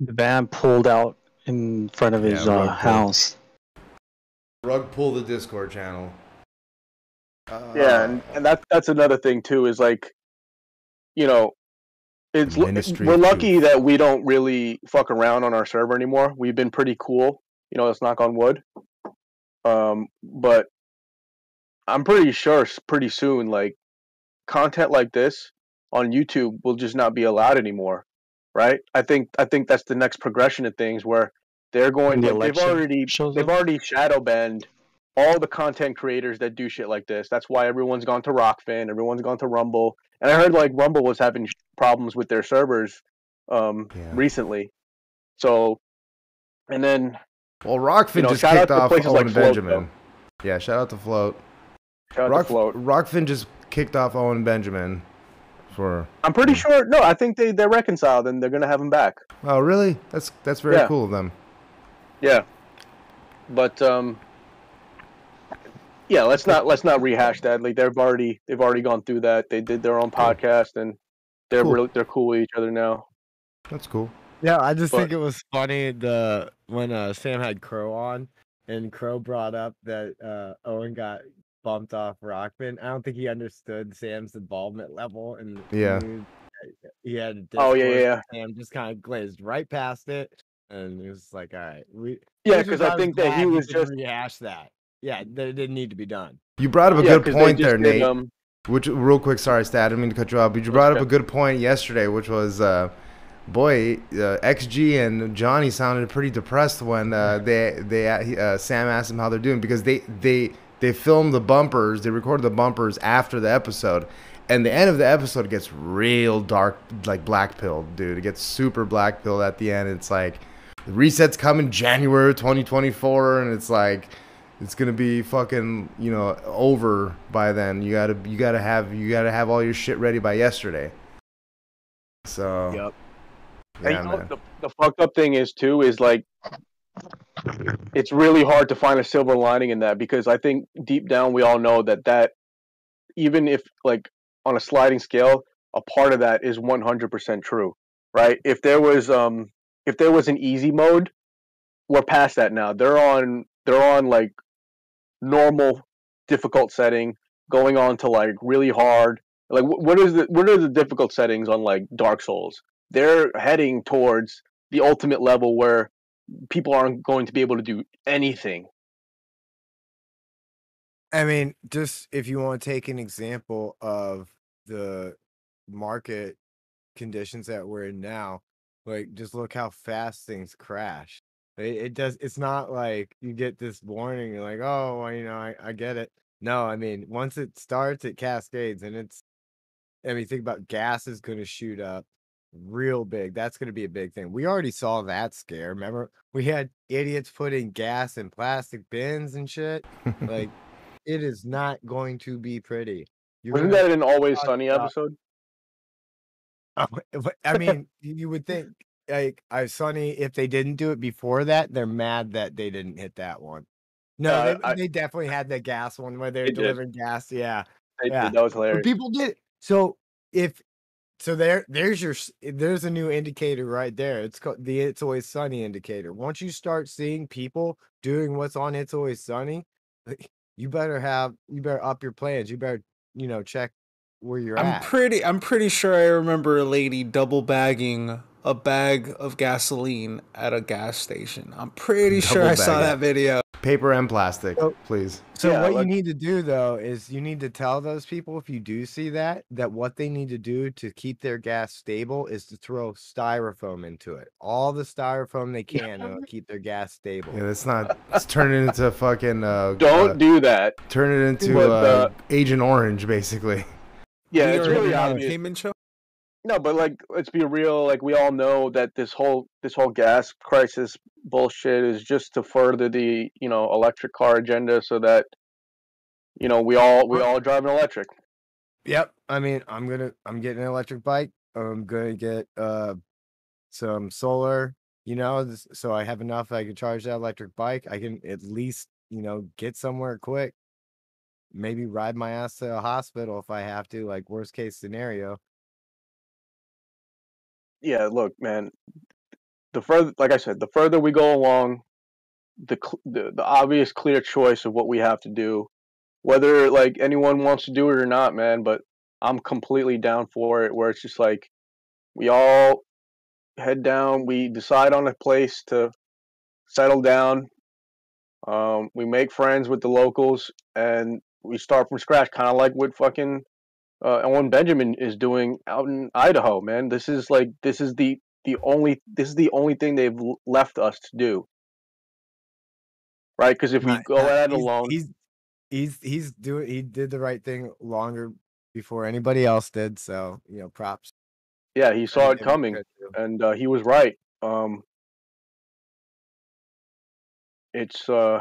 The van pulled out in front of his Yeah, uh, rug pull. house. Rug pull the Discord channel. Yeah, and, and that's that's another thing too. Is like, you know, it's Ministry we're lucky Truth. that we don't really fuck around on our server anymore. We've been pretty cool. You know, let's knock on wood. Um, but I'm pretty sure pretty soon, like content like this on YouTube will just not be allowed anymore. right? I think I think that's the next progression of things where they're going. The like, they've already they've up? already shadow banned all the content creators that do shit like this. That's why everyone's gone to Rokfin, everyone's gone to Rumble, and I heard like Rumble was having problems with their servers um, Yeah. recently. So, and then Well, Rokfin You know, just kicked off Owen like Float, Benjamin. yeah, shout out to Float. shout out Rock, to Float. Rokfin just kicked off Owen Benjamin for. I'm pretty sure. No, I think they they're reconciled and they're gonna have him back. Oh, really? That's that's very Yeah. cool of them. Yeah, but um, yeah, let's not let's not rehash that. Like they've already they've already gone through that. They did their own podcast and they're Cool. really they're cool with each other now. That's cool. Yeah, I just think it was funny the when uh, Sam had Crow on, and Crow brought up that uh, Owen got bumped off Rockman. I don't think he understood Sam's involvement level, and Yeah. knew that he had. A Oh, yeah, yeah, and Sam just kind of glazed right past it, and he was like, "All right, we." Yeah, because I think that he was didn't just rehash that. Yeah, that it didn't need to be done. You brought up a yeah, good 'cause they point there, did, Nate. um, Which real quick, sorry, Stat, I didn't mean to cut you off, but you brought up a good point yesterday, which was, uh, boy, uh, XG and Johnny sounded pretty depressed when uh, <laughs> they they uh, Sam asked them how they're doing because they they they filmed the bumpers, they recorded the bumpers after the episode, and the end of the episode gets real dark, like black pill, dude. It gets super black pill at the end. It's like the reset's coming in January 2024, and it's like it's gonna be fucking you know over by then. You gotta you gotta have you gotta have all your shit ready by yesterday. So Yep. And you know, the, the fucked up thing is too is like it's really hard to find a silver lining in that because I think deep down we all know that that even if like on a sliding scale, a part of that is 100% true, right? If there was um if there was an easy mode, we're past that now. They're on they're on like normal difficult setting going on to like really hard. Like what is the what are the difficult settings on like Dark Souls? They're heading towards the ultimate level where people aren't going to be able to do anything. I mean, just if you want to take an example of the market conditions that we're in now, like just look how fast things crash. It, it does. It's not like you get this warning. You're like, oh, well, you know, I, I get it. No, I mean, once it starts, it cascades, and it's. I mean, think about gas is going to shoot up real big. That's going to be a big thing. We already saw that scare. Remember, we had idiots putting gas in plastic bins and shit. <laughs> Like, it is not going to be pretty. You're Wasn't that an Always Sunny episode? <laughs> But- I <laughs> mean, you would think like I Sonny, if they didn't do it before that, they're mad that they didn't hit that one. No, Uh, they, I- they definitely had the gas one where they're They did. delivering gas. Yeah, They Yeah. did. That was but hilarious. people did. So if so, there there's your there's a new indicator right there. It's called the It's Always Sunny indicator. Once you start seeing people doing what's on It's Always Sunny, you better have you better up your plans. You better you know check where you're I'm at. pretty I'm pretty sure I remember a lady double bagging a bag of gasoline at a gas station. I'm pretty <laughs> sure I saw it. that video. Paper and plastic, So- please. So Yeah, what like- you need to do though is you need to tell those people if you do see that that what they need to do to keep their gas stable is to throw styrofoam into it. All the styrofoam they can to keep their gas stable. Yeah, that's not. Let's turn it into fucking. Uh, Don't uh, do that. turn it into uh, uh, Agent Orange, basically. <laughs> Yeah, We it's really obvious. entertainment show. No, but like, let's be real. Like, we all know that this whole this whole gas crisis bullshit is just to further the you know electric car agenda, so that you know we all we all drive an electric. Yep. I mean, I'm gonna I'm getting an electric bike. I'm gonna get uh some solar, you know, so I have enough I can charge that electric bike. I can at least, you know, get somewhere quick. Maybe ride my ass to a hospital if I have to, like worst case scenario. Yeah, look, man. The further, like I said, the further we go along, the the, the obvious clear choice of what we have to do, whether like anyone wants to do it or not, man. But I'm completely down for it. Where it's just like we all head down, we decide on a place to settle down. Um, we make friends with the locals, and we start from scratch, kind of like what fucking uh, Owen Benjamin is doing out in Idaho, man. This is like this is the the only this is the only thing they've left us to do. Right? Because if we go not- at it alone, He's he's he's doing he did the right thing longer before anybody else did. So you know, props. yeah, he saw it coming, and uh, he was right. Um, it's uh,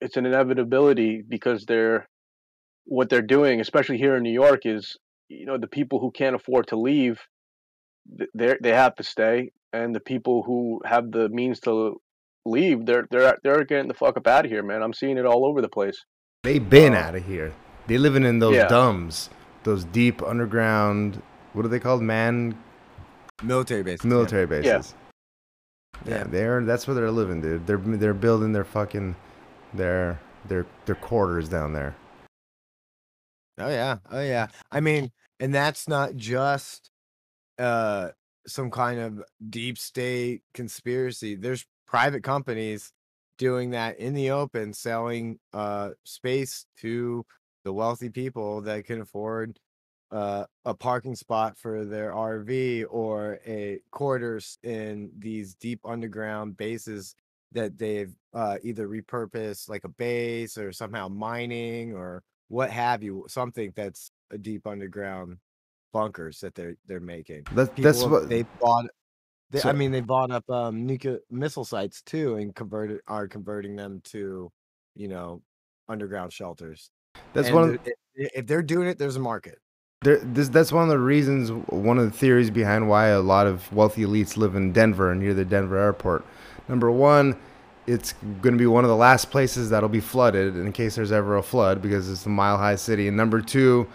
it's an inevitability because they're what they're doing, especially here in New York, is you know the people who can't afford to leave, they they have to stay, and the people who have the means to leave, they're they're they're getting the fuck up out of here, man. I'm seeing it all over the place. They've been Uh, out of here. They living in those yeah. dumbs, those deep underground. What are they called? Man, Military bases. military bases. Yeah. Yeah, they're that's where they're living, dude. They're they're building their fucking their their their quarters down there. Oh yeah. Oh yeah. I mean, and that's not just uh some kind of deep state conspiracy. There's private companies doing that in the open, selling uh space to the wealthy people that can afford uh, a parking spot for their RV or a quarters in these deep underground bases that they've uh, either repurposed like a base or somehow mining or what have you, something that's a deep underground bunkers that they're they're making. That, that's what they bought. They, I mean, they bought up um, nuclear missile sites too, and converted are converting them to, you know, underground shelters. that's And one. Of, if they're doing it, there's a market. there, this, that's one of the reasons. One of the theories behind why a lot of wealthy elites live in Denver and near the Denver airport. Number one, it's going to be one of the last places that'll be flooded in case there's ever a flood because it's a mile high city. And number two,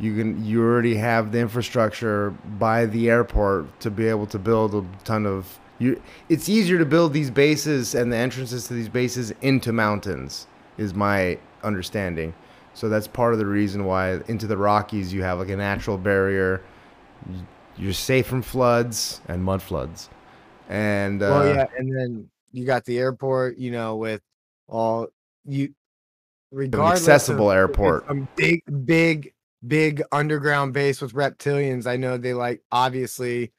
you can you already have the infrastructure by the airport to be able to build a ton of you it's easier to build these bases and the entrances to these bases into mountains is my understanding. So that's part of the reason why into the rockies you have like a natural barrier. You're safe from floods. And mud floods. And uh, well, yeah, and then you got the airport, you know, with all you regardless of accessible it's airport. big, big, big underground base with reptilians. I know they like obviously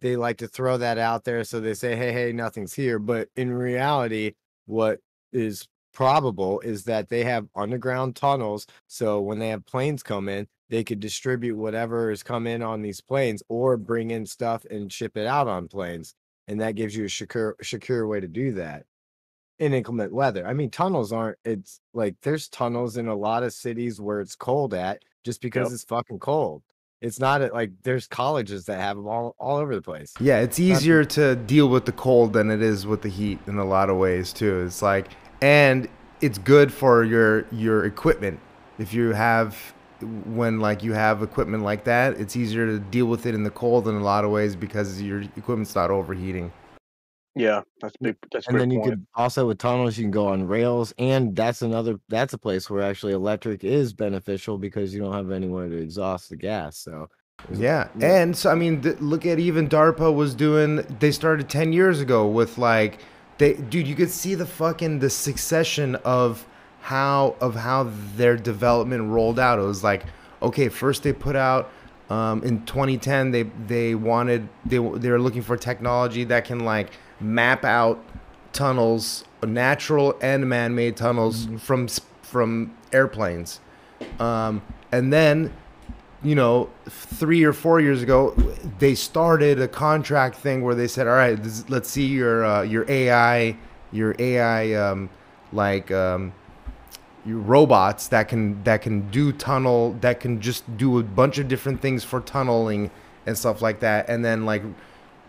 they like to throw that out there, so they say, "Hey, hey, nothing's here." But in reality, what is probable is that they have underground tunnels. So when they have planes come in, they could distribute whatever has come in on these planes, or bring in stuff and ship it out on planes and that gives you a secure secure way to do that in inclement weather. I mean, tunnels aren't. It's like there's tunnels in a lot of cities where it's cold at just because Yep. it's fucking cold. It's not like there's colleges that have them all all over the place. Yeah, it's easier to deal with the cold than it is with the heat in a lot of ways too. It's like and it's good for your your equipment. If you have when like you have equipment like that, it's easier to deal with it in the cold in a lot of ways because your equipment's not overheating. Yeah, that's big. That's a And great then you point. could also with tunnels you can go on rails, and that's another that's a place where actually electric is beneficial because you don't have anywhere to exhaust the gas. So there's a- Yeah, and so I mean, th- look at even DARPA was doing. They started ten years ago with like, they dude, you could see the fucking the succession of how of how their development rolled out. It was like, okay, first they put out. Um, in 2010, they they wanted they they were looking for technology that can like map out tunnels, natural and man-made tunnels from s- from airplanes, um, and then you know, three or four years ago, they started a contract thing where they said, "All right, this, let's see your uh, your AI, your AI, um, like um, robots that can that can do tunnel, that can just do a bunch of different things for tunneling and stuff like that." And then like,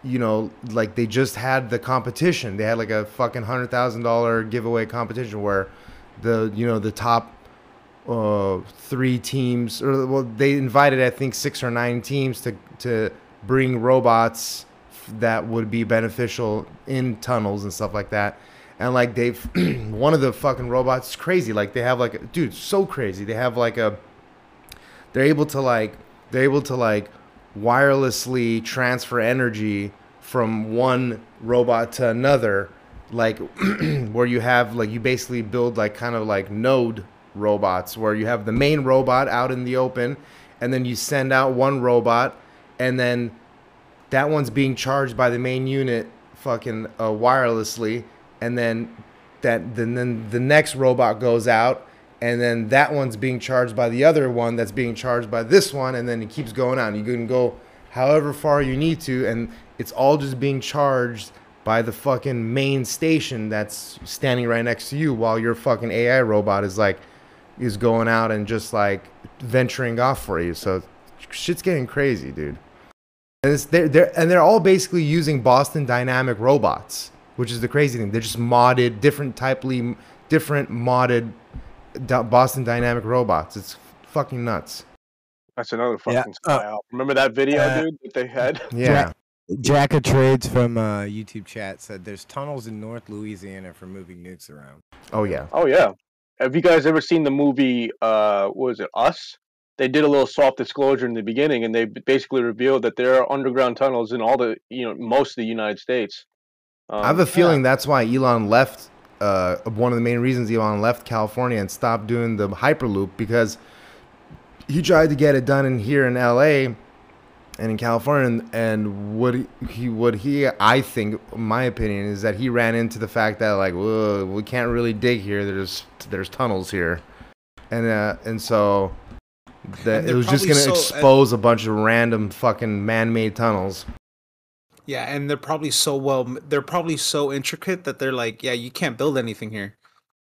you know, like they just had the competition. They had like a fucking hundred thousand dollar giveaway competition where the you know the top uh, three teams, or well, they invited I think six or nine teams to to bring robots that would be beneficial in tunnels and stuff like that. And like they've <clears throat> one of the fucking robots is crazy. Like they have like a, dude, so crazy. They have like a they're able to like they're able to like wirelessly transfer energy from one robot to another like <clears throat> where you have like you basically build like kind of like node robots where you have the main robot out in the open and then you send out one robot and then that one's being charged by the main unit fucking uh, wirelessly and then that then then the next robot goes out and then that one's being charged by the other one that's being charged by this one and then it keeps going on. You can go however far you need to and it's all just being charged by the fucking main station that's standing right next to you while your fucking AI robot is like is going out and just like venturing off for you. So shit's getting crazy dude. And they're, they're and they're all basically using Boston Dynamic robots, which is the crazy thing. They're just modded, different typely, different modded Boston Dynamic robots. It's fucking nuts. That's another Yeah, fucking spy op. Remember that video, uh, dude, that they had? <laughs> Yeah, Jack of Trades from uh, YouTube chat said there's tunnels in North Louisiana for moving nukes around. oh yeah, Oh yeah. Have you guys ever seen the movie? Uh, what was it Us? They did a little soft disclosure in the beginning, and they basically revealed that there are underground tunnels in all the, you know, most of the United States. Um, I have a feeling that's why Elon left. Uh, one of the main reasons Elon left California and stopped doing the Hyperloop because he tried to get it done in here in LA and in California, and, and what he- he what he I think my opinion is that he ran into the fact that like Whoa, we can't really dig here. There's there's tunnels here, and uh, and so that And it was just gonna so- expose a bunch of random fucking man-made tunnels. Yeah, and they're probably so well. They're probably so intricate that they're like, yeah, you can't build anything here,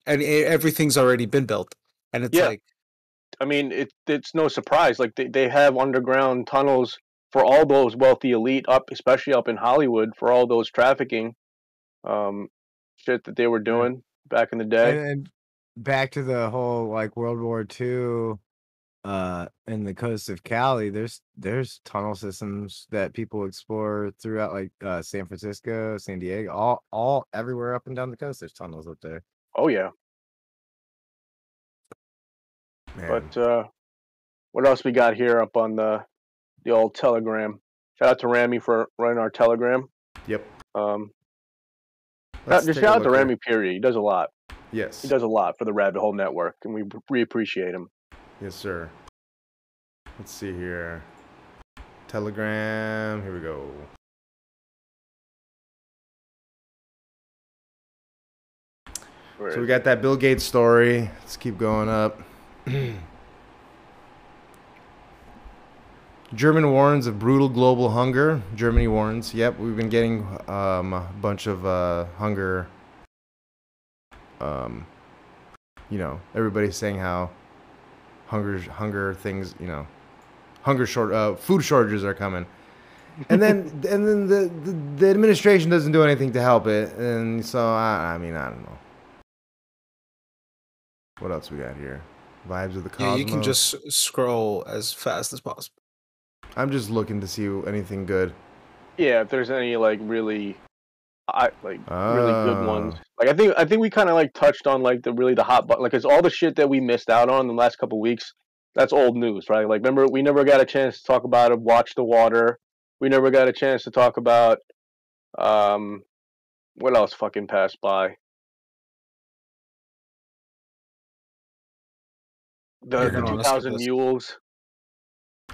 and e- everything's already been built. And it's Yeah. like, I mean, it, it's no surprise. Like they, they have underground tunnels for all those wealthy elite up, especially up in Hollywood, for all those trafficking um, shit that they were doing back in the day. And, and back to the whole like World War II uh in the coast of Cali, there's there's tunnel systems that people explore throughout like uh San Francisco, San Diego, all all everywhere up and down the coast. There's tunnels up there. Oh yeah. Man. But uh, what else we got here up on the the old Telegram? Shout out to Rami for running our Telegram. yep. Um, Let's just shout out to. Rami. Period. He does a lot. Yes. He does a lot for the Rabbit Hole Network, and we we appreciate him. Yes, sir. Let's see here. Telegram. Here we go. Where So we got that Bill Gates story. Let's keep going up. <clears throat> German warns of brutal global hunger. Germany warns. Yep, we've been getting um, a bunch of uh, hunger. Um, you know, everybody's saying how hunger, hunger things. You know, hunger short, uh, food shortages are coming. And then, <laughs> and then the, the the administration doesn't do anything to help it, and so I, I mean, I don't know. What else we got here? Vibes of the yeah, you can just scroll as fast as possible. I'm just looking to see anything good. Yeah, if there's any like really, I like really good ones. Ah. Like I think I think we kind of like touched on like the really the hot button, like it's all the shit that we missed out on the last couple weeks. That's old news, right? Like remember we never got a chance to talk about it. Watch the water. We never got a chance to talk about um, what else fucking passed by. The, the gonna wanna skip 2000 mules.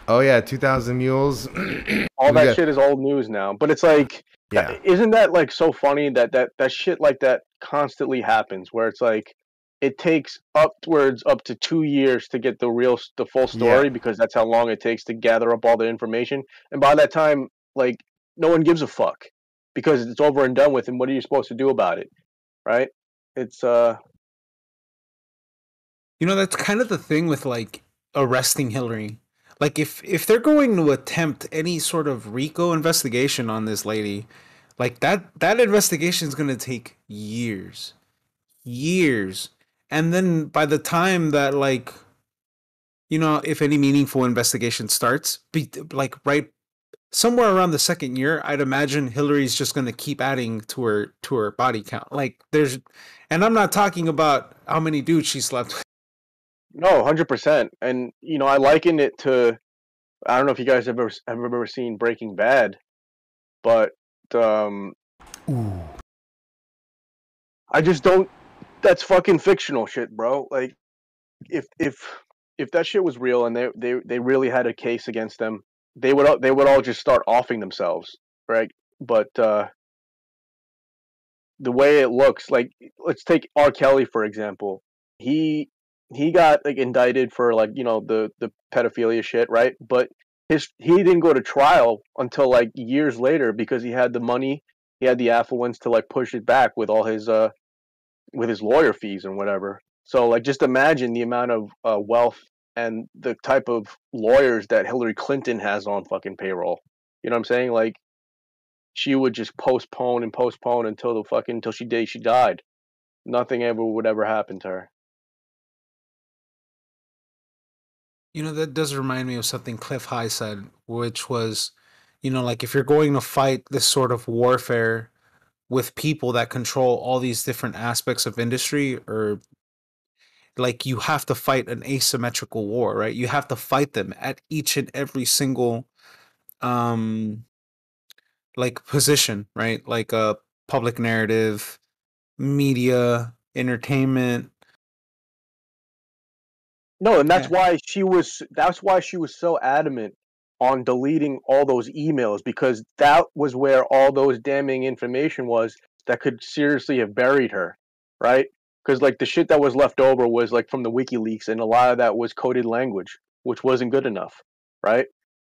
Oh yeah, 2,000 mules. <clears throat> All that got- shit is old news now. But it's like Yeah, isn't that like so funny that that that shit like that constantly happens where it's like it takes upwards up to two years to get the real the full story because that's how long it takes to gather up all the information and by that time like no one gives a fuck because it's over and done with and what are you supposed to do about it right? It's uh You know, that's kind of the thing with like arresting Hillary. Like if if they're going to attempt any sort of RICO investigation on this lady, like that that investigation is going to take years. Years. And then by the time that like you know, if any meaningful investigation starts, be like right somewhere around the second year, I'd imagine Hillary's just going to keep adding to her to her body count. Like there's and I'm not talking about how many dudes she slept no 100% and you know i liken it to i don't know if you guys have ever have ever seen breaking bad but um Ooh. I just don't. That's fucking fictional shit, bro. Like, if if if that shit was real and they they they really had a case against them, they would all, they would all just start offing themselves, right? But uh, the way it looks, like let's take R. Kelly for example. He he got like indicted for like you know the the pedophilia shit, right? But his he didn't go to trial until like years later because he had the money, he had the affluence to like push it back with all his uh with his lawyer fees and whatever. So like just imagine the amount of uh, wealth and the type of lawyers that Hillary Clinton has on fucking payroll. You know what I'm saying? Like she would just postpone and postpone until the fucking until she day she died. Nothing ever would ever happen to her. You know, that does remind me of something Cliff High said, which was, you know, like if you're going to fight this sort of warfare with people that control all these different aspects of industry or like you have to fight an asymmetrical war, right? You have to fight them at each and every single um like position, right? Like a public narrative, media, entertainment. No, and that's Yeah. why she was that's why she was so adamant on deleting all those emails because that was where all those damning information was that could seriously have buried her, right? Because like the shit that was left over was like from the WikiLeaks, and a lot of that was coded language, which wasn't good enough, right?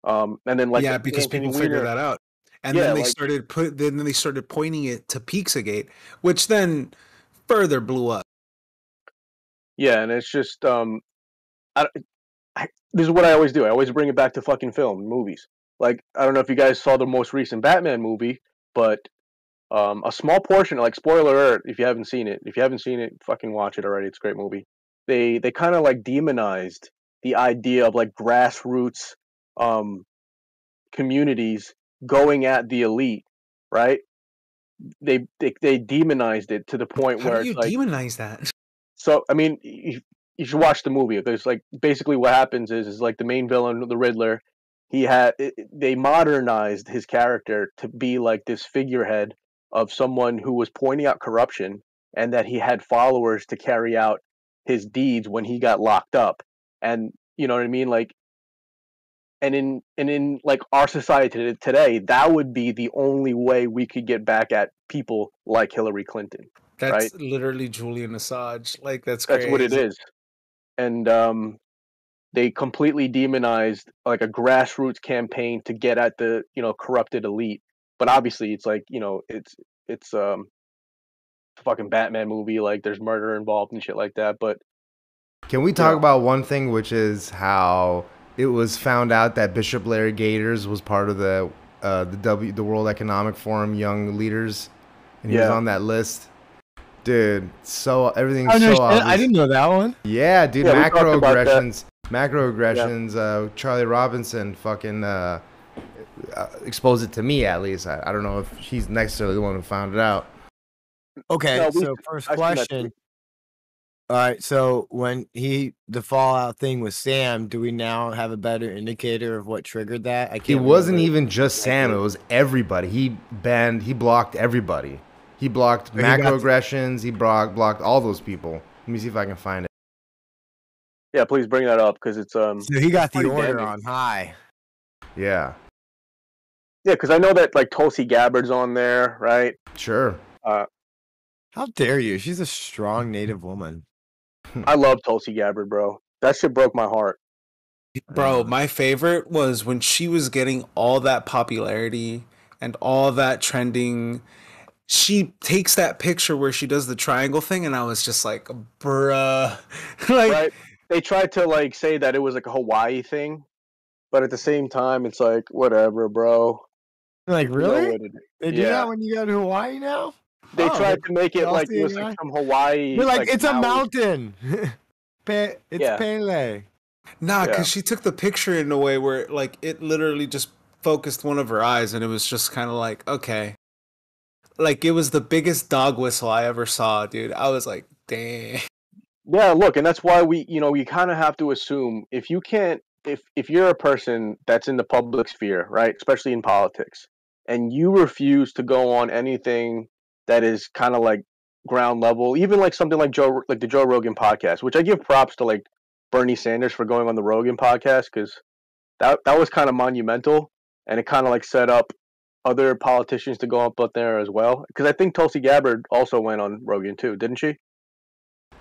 Um, and then like yeah, because Anthony people figured that out. And Yeah, then they like- started put then they started pointing it to Pizzagate, which then further blew up. Yeah, and it's just um, I, I, this is what I always do. I always bring it back to fucking film movies. Like I don't know if you guys saw the most recent Batman movie, but um, a small portion, like spoiler alert, if you haven't seen it, if you haven't seen it, fucking watch it already. It's a great movie. They they kind of like demonized the idea of like grassroots um, communities going at the elite, right? They, they they demonized it to the point How where do you it's like demonize that? so I mean, you, should watch the movie. There's like basically what happens is is like the main villain, the Riddler. He had they modernized his character to be like this figurehead of someone who was pointing out corruption and that he had followers to carry out his deeds when he got locked up. And you know what I mean, like. And in and in like our society today, that would be the only way we could get back at people like Hillary Clinton. That's literally Julian Assange. Like that's That's what it crazy. is. And um, they completely demonized like a grassroots campaign to get at the you know corrupted elite. But obviously, it's like you know it's it's um a fucking Batman movie. Like there's murder involved and shit like that. But Can we talk Yeah. about one thing, which is how it was found out that Bishop Larry Gaiters was part of the uh, the W the World Economic Forum Young Leaders, and he was on that list. Dude, so everything's Oh, no so obvious. I didn't know that one. Yeah, dude, Yeah, we talked about that. macroaggressions, macroaggressions. Uh, Charlie Robinson fucking uh, uh, exposed it to me at least. I, I don't know if he's necessarily the one who found it out. Okay, No, we- so first I've seen that question. All right, so when he the fallout thing with Sam, do we now have a better indicator of what triggered that? I can't. It wasn't remember. even just Sam; it was everybody. He banned, he blocked everybody. He blocked he got- macroaggressions. He blocked blocked all those people. Let me see if I can find it. yeah, please bring that up because it's um So he got the order damning. on high. Yeah, yeah because I know that like Tulsi Gabbard's on there, right? sure. Uh, How dare you? She's a strong Native woman. I love Tulsi Gabbard, bro. That shit broke my heart. Bro, my favorite was when she was getting all that popularity and all that trending. She takes that picture where she does the triangle thing, and I was just like, bruh. <laughs> like, right? They tried to like say that it was like a Hawaii thing, but at the same time, it's like whatever, bro. Like You know really? what They do Yeah. that when you go to Hawaii now? They Oh, tried to make it like it was like from Hawaii. You're like, it's a mountain. <laughs> Pe- it's Yeah. Pele. Nah, because Yeah. she took the picture in a way where like it literally just focused one of her eyes, and it was just kind of like okay, like it was the biggest dog whistle I ever saw, dude. I was like, damn. Yeah, look, and that's why we, you know, we kind of have to assume if you can't, if if you're a person that's in the public sphere, right, especially in politics, and you refuse to go on anything that is kind of like ground level, even like something like Joe, like the Joe Rogan podcast, which I give props to like Bernie Sanders for going on the Rogan podcast because that that was kind of monumental, and it kind of like set up other politicians to go up up there as well. Because I think Tulsi Gabbard also went on Rogan too, didn't she?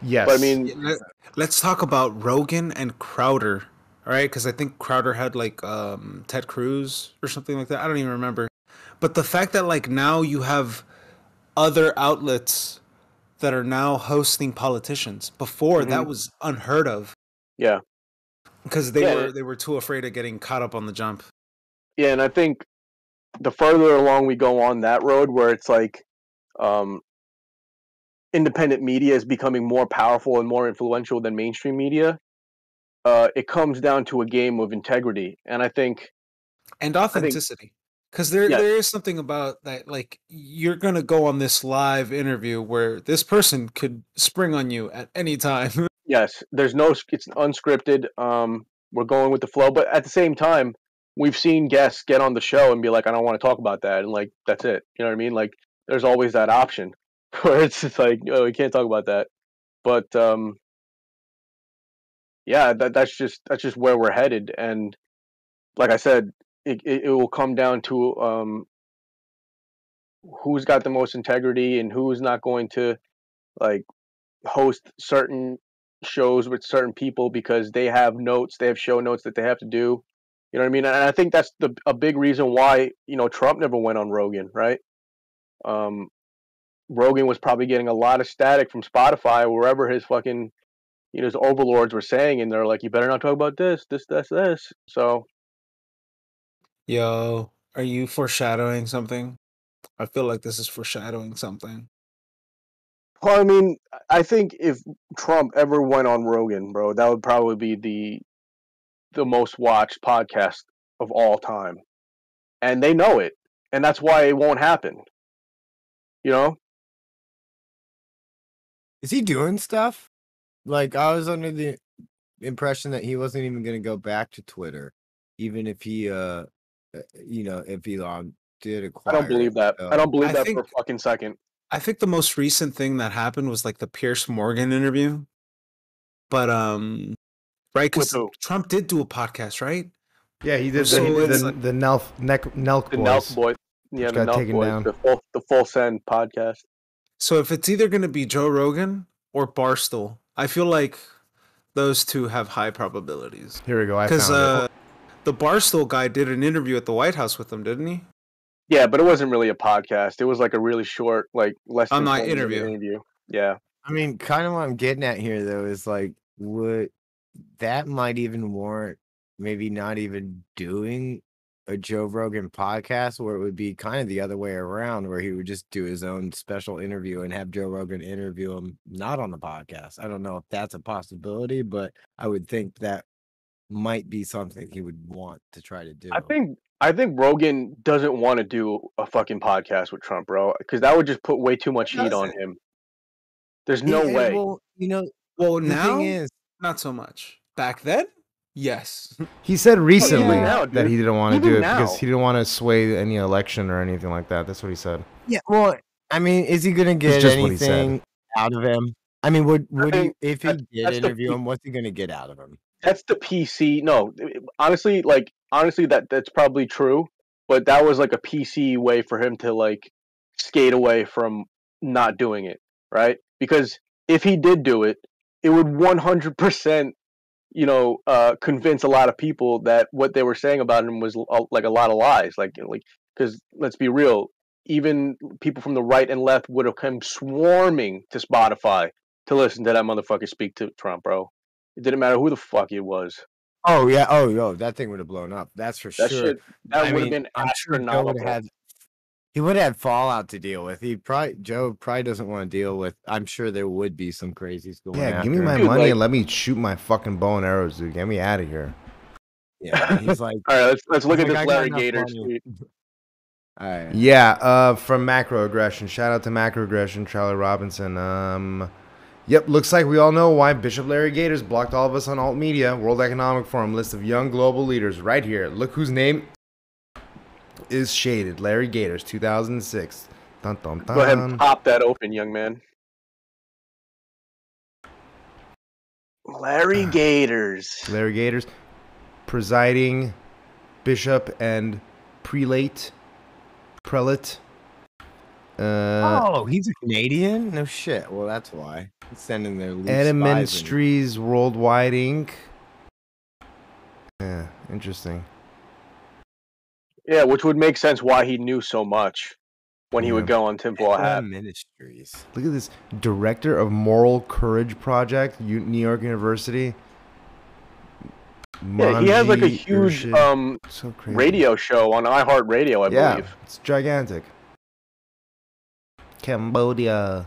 Yes. But I mean, let- Let's talk about Rogan and Crowder. All right, because I think Crowder had like um, Ted Cruz or something like that. I don't even remember. But the fact that like now you have other outlets that are now hosting politicians. Before that Mhm. was unheard of yeah, because they Yeah. were they were too afraid of getting caught up on the jump. yeah, and I think the further along we go on that road, where it's like um, independent media is becoming more powerful and more influential than mainstream media, uh, it comes down to a game of integrity, and I think and authenticity because there Yeah. there is something about that like you're gonna go on this live interview where this person could spring on you at any time <laughs> yes, there's no it's unscripted. Um, we're going with the flow, but at the same time, we've seen guests get on the show and be like, "I don't want to talk about that," and like that's it. You know what I mean? Like, there's always that option <laughs> where it's just like, "Oh, we can't talk about that." But um, yeah, that that's just that's just where we're headed, and like I said, it it, it will come down to um, who's got the most integrity and who's not going to like host certain shows with certain people because they have notes, they have show notes that they have to do. You know what I mean? And I think that's the a big reason why you know Trump never went on Rogan, right? Um, Rogan was probably getting a lot of static from Spotify, wherever his fucking you know his overlords were saying, and they're like, "You better not talk about this, this, this, this." So yo are you foreshadowing something i feel like this is foreshadowing something Well, I mean, I think if Trump ever went on Rogan, bro, that would probably be the the most watched podcast of all time, and they know it, and that's why it won't happen. You know? Is he doing stuff? Like I was under the impression that he wasn't even going to go back to Twitter, even if he, uh, uh, you know, if Elon did a quiet I don't believe it. that. I don't believe I that for a fucking second. i think the most recent thing that happened was like the pierce morgan interview but um right because trump did do a podcast right Yeah, he did So the, it's the, like- the Nelk, Neck, Nelk The boys. Nelk boy, yeah, the got Nelk taken boys, down. the full the full send podcast. so if it's either going to be joe rogan or barstool i feel like those two have high probabilities Here we go. Because uh the barstool guy did an interview at the white house with them didn't he Yeah, but it wasn't really a podcast. It was like a really short, like less Oh, than no, 20 interview. interview. Yeah. I mean, kind of what I'm getting at here, though, is like, would that might even warrant maybe not even doing a Joe Rogan podcast, where it would be kind of the other way around, where he would just do his own special interview and have Joe Rogan interview him not on the podcast. I don't know if that's a possibility, but I would think that might be something he would want to try to do. I think I think Rogan doesn't want to do a fucking podcast with Trump, bro, because that would just put way too much heat on him. There's no Yeah, way. Well, you know, well the now thing is, not so much back then yes <laughs> He said oh, recently now, that he didn't want to Even do it now. because he didn't want to sway any election or anything like that. That's what he said. Yeah, well, I mean, is he gonna get just what he said. anything out of him? I mean, would would think he if he that- did that's the interview him? What's he gonna get out of him? That's the PC. No, honestly, like honestly, that that's probably true. But that was like a PC way for him to like skate away from not doing it, right? Because if he did do it, it would 100%, you know, uh, convince a lot of people that what they were saying about him was uh, like a lot of lies. Like, like, because let's be real, even people from the right and left would have come swarming to Spotify to listen to that motherfucker speak to Trump, bro. It didn't matter who the fuck it was. Oh yeah, oh yo, that thing would have blown up. That's for That sure. shit, that would have been sure astronomical. had. He would have fallout to deal with. He probably Joe probably doesn't want to deal with. I'm sure there would be some crazies going. On. Yeah, give me my him. Money like- and let me shoot my fucking bow and arrows, dude. Get me out of here. Yeah, he's like, <laughs> All right, let's let's look at like, this Larry enough Gator tweet. <laughs> all right. Yeah, uh, from macro aggression. Shout out to macro aggression, Charlie Robinson. Um, yep, looks like we all know why Bishop Larry Gaiters blocked all of us on alt media. World Economic Forum list of young global leaders right here. Look whose name is shaded. Larry Gaiters, 2006. Dun, dun, dun. Go ahead and pop that open, young man. Larry Gaiters. Larry Gaiters presiding bishop and prelate, prelate. Uh, oh, he's a Canadian? No shit. Well, that's why. He's sending their loose Anna spies in. Worldwide Inc. Yeah, interesting. Yeah, which would make sense why he knew so much when he would go on tinfoil Anna hat. Ministries. Look at this director of Moral Courage Project, New York University. Yeah, he has like a huge um so radio show on iHeartRadio, I yeah, believe. it's gigantic. Cambodia.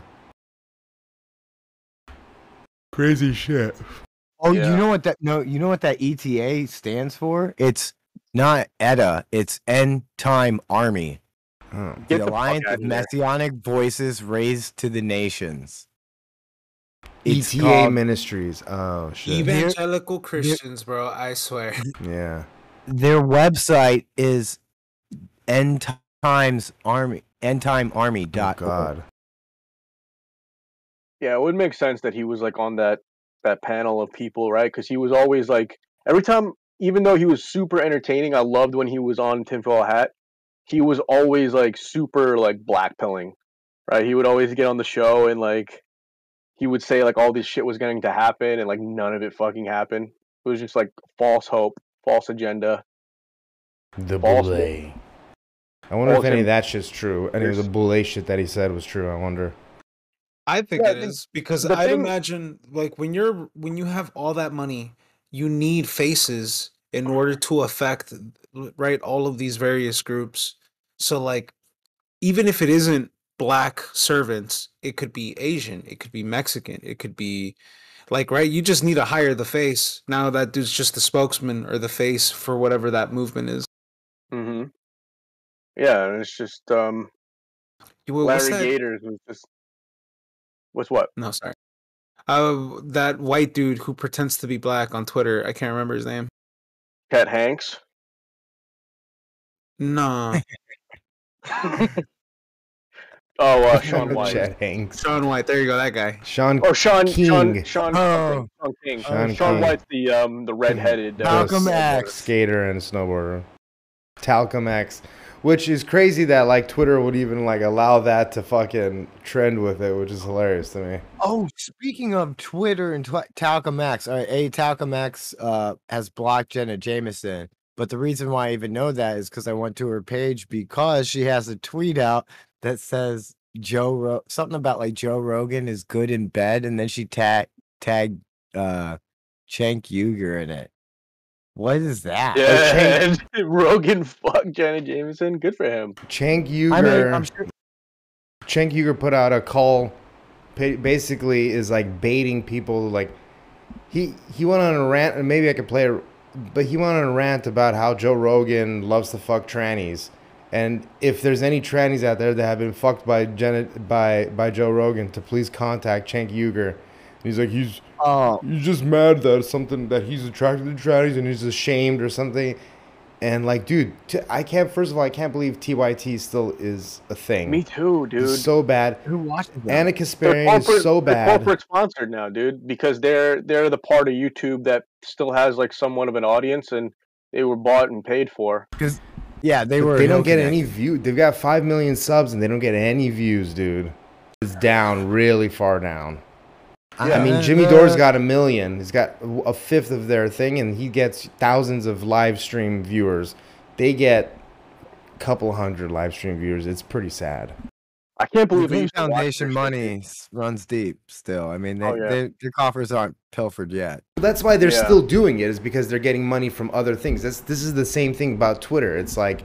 Crazy shit. Oh, Yeah. you know what that no, you know what that ETA stands for? It's not ETA, it's End Time Army. Oh. The the Alliance outta of here. Messianic Voices Raised to the Nations. It's ETA Ministries. Oh shit. Evangelical Christians, bro. I swear. yeah. their website is End Times Army endtimearmy Oh dot God. Yeah, it would make sense that he was like on that that panel of people, right? Because he was always like every time, even though he was super entertaining, I loved when he was on tinfoil hat. He was always like super like blackpilling, right? He would always get on the show and like he would say like all this shit was going to happen and like none of it fucking happened. It was just like false hope, false agenda. The False boule. I wonder if any of im- that shit's true. Any of the boule shit that he said was true. I wonder. I think Yeah, it the- is because I'd thing- imagine like when you're when you have all that money, you need faces in order to affect right all of these various groups. So like even if it isn't black servants, it could be Asian, it could be Mexican, it could be like right, you just need to hire the face. Now that dude's just the spokesman or the face for whatever that movement is. hmm Yeah, it's just um what's Larry Gaiters was just what's what? No, sorry. Uh, that white dude who pretends to be black on Twitter. I can't remember his name. Cat Hanks. No, <laughs> Oh, uh, <laughs> Shaun White. Chet Hanks. Shaun White. There you go. That guy. Sean Oh, Sean Shaun King. Sean, Oh. Shaun King. Sean Shaun King. White's the um the redheaded. Uh, Malcolm X. skater and snowboarder. Talcum X, which is crazy that like Twitter would even like allow that to fucking trend with it, which is hilarious to me. Oh, speaking of Twitter and tw- Talcum X, all right, a Talcum X uh, has blocked Jenna Jameson. But the reason why I even know that is because I went to her page because she has a tweet out that says Joe Ro- something about like Joe Rogan is good in bed, and then she tag tagged uh, Cenk Uygur in it. What is that? yeah, <laughs> and Rogan fucked Jenna Jameson. Good for him. Chank Uger. I mean, I'm sure. Cenk Uygur put out a call, basically is like baiting people. Like he he went on a rant, and maybe I could play, it, but he went on a rant about how Joe Rogan loves to fuck trannies, and if there's any trannies out there that have been fucked by Janet by by Joe Rogan, to please contact Cenk Uygur. He's like he's Oh, he's just mad that something that he's attracted to trannies and he's ashamed or something. And like, dude, t- I can't. First of all, I can't believe TYT still is a thing. Me too, dude. It's so bad. who watches that? Anna They're Kasparian is so they're corporate sponsored now, dude, because they're they're the part of YouTube that still has like somewhat of an audience, and they were bought and paid for. Because yeah, they But were. they don't get Connect. any view. They've got five million subs and they don't get any views, dude. It's down, really far down. I mean, Jimmy Uh, Dore's got a million. He's got a fifth of their thing, and he gets thousands of live stream viewers. They get a couple hundred live stream viewers. It's pretty sad. I can't believe they Green used to watch Foundation their shit, money runs deep still. I mean, they, Oh, yeah. they, their coffers aren't pilfered yet. That's why they're Yeah. still doing it is because they're getting money from other things. That's this is the same thing about Twitter. It's like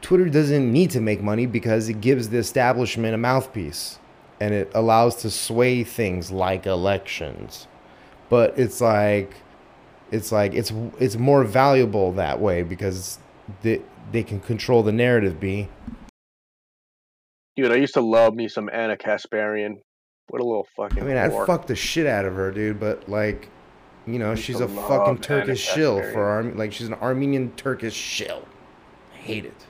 Twitter doesn't need to make money because it gives the establishment a mouthpiece and it allows to sway things like elections. But it's like it's like it's it's more valuable that way because they they can control the narrative B. Dude, I used to love me some Ana Kasparian. What a little fucking. I mean, I'd fuck the shit out of her, dude, but like you know, she's a fucking Turkish shill for Arm like she's an Armenian Turkish shill. I hate it.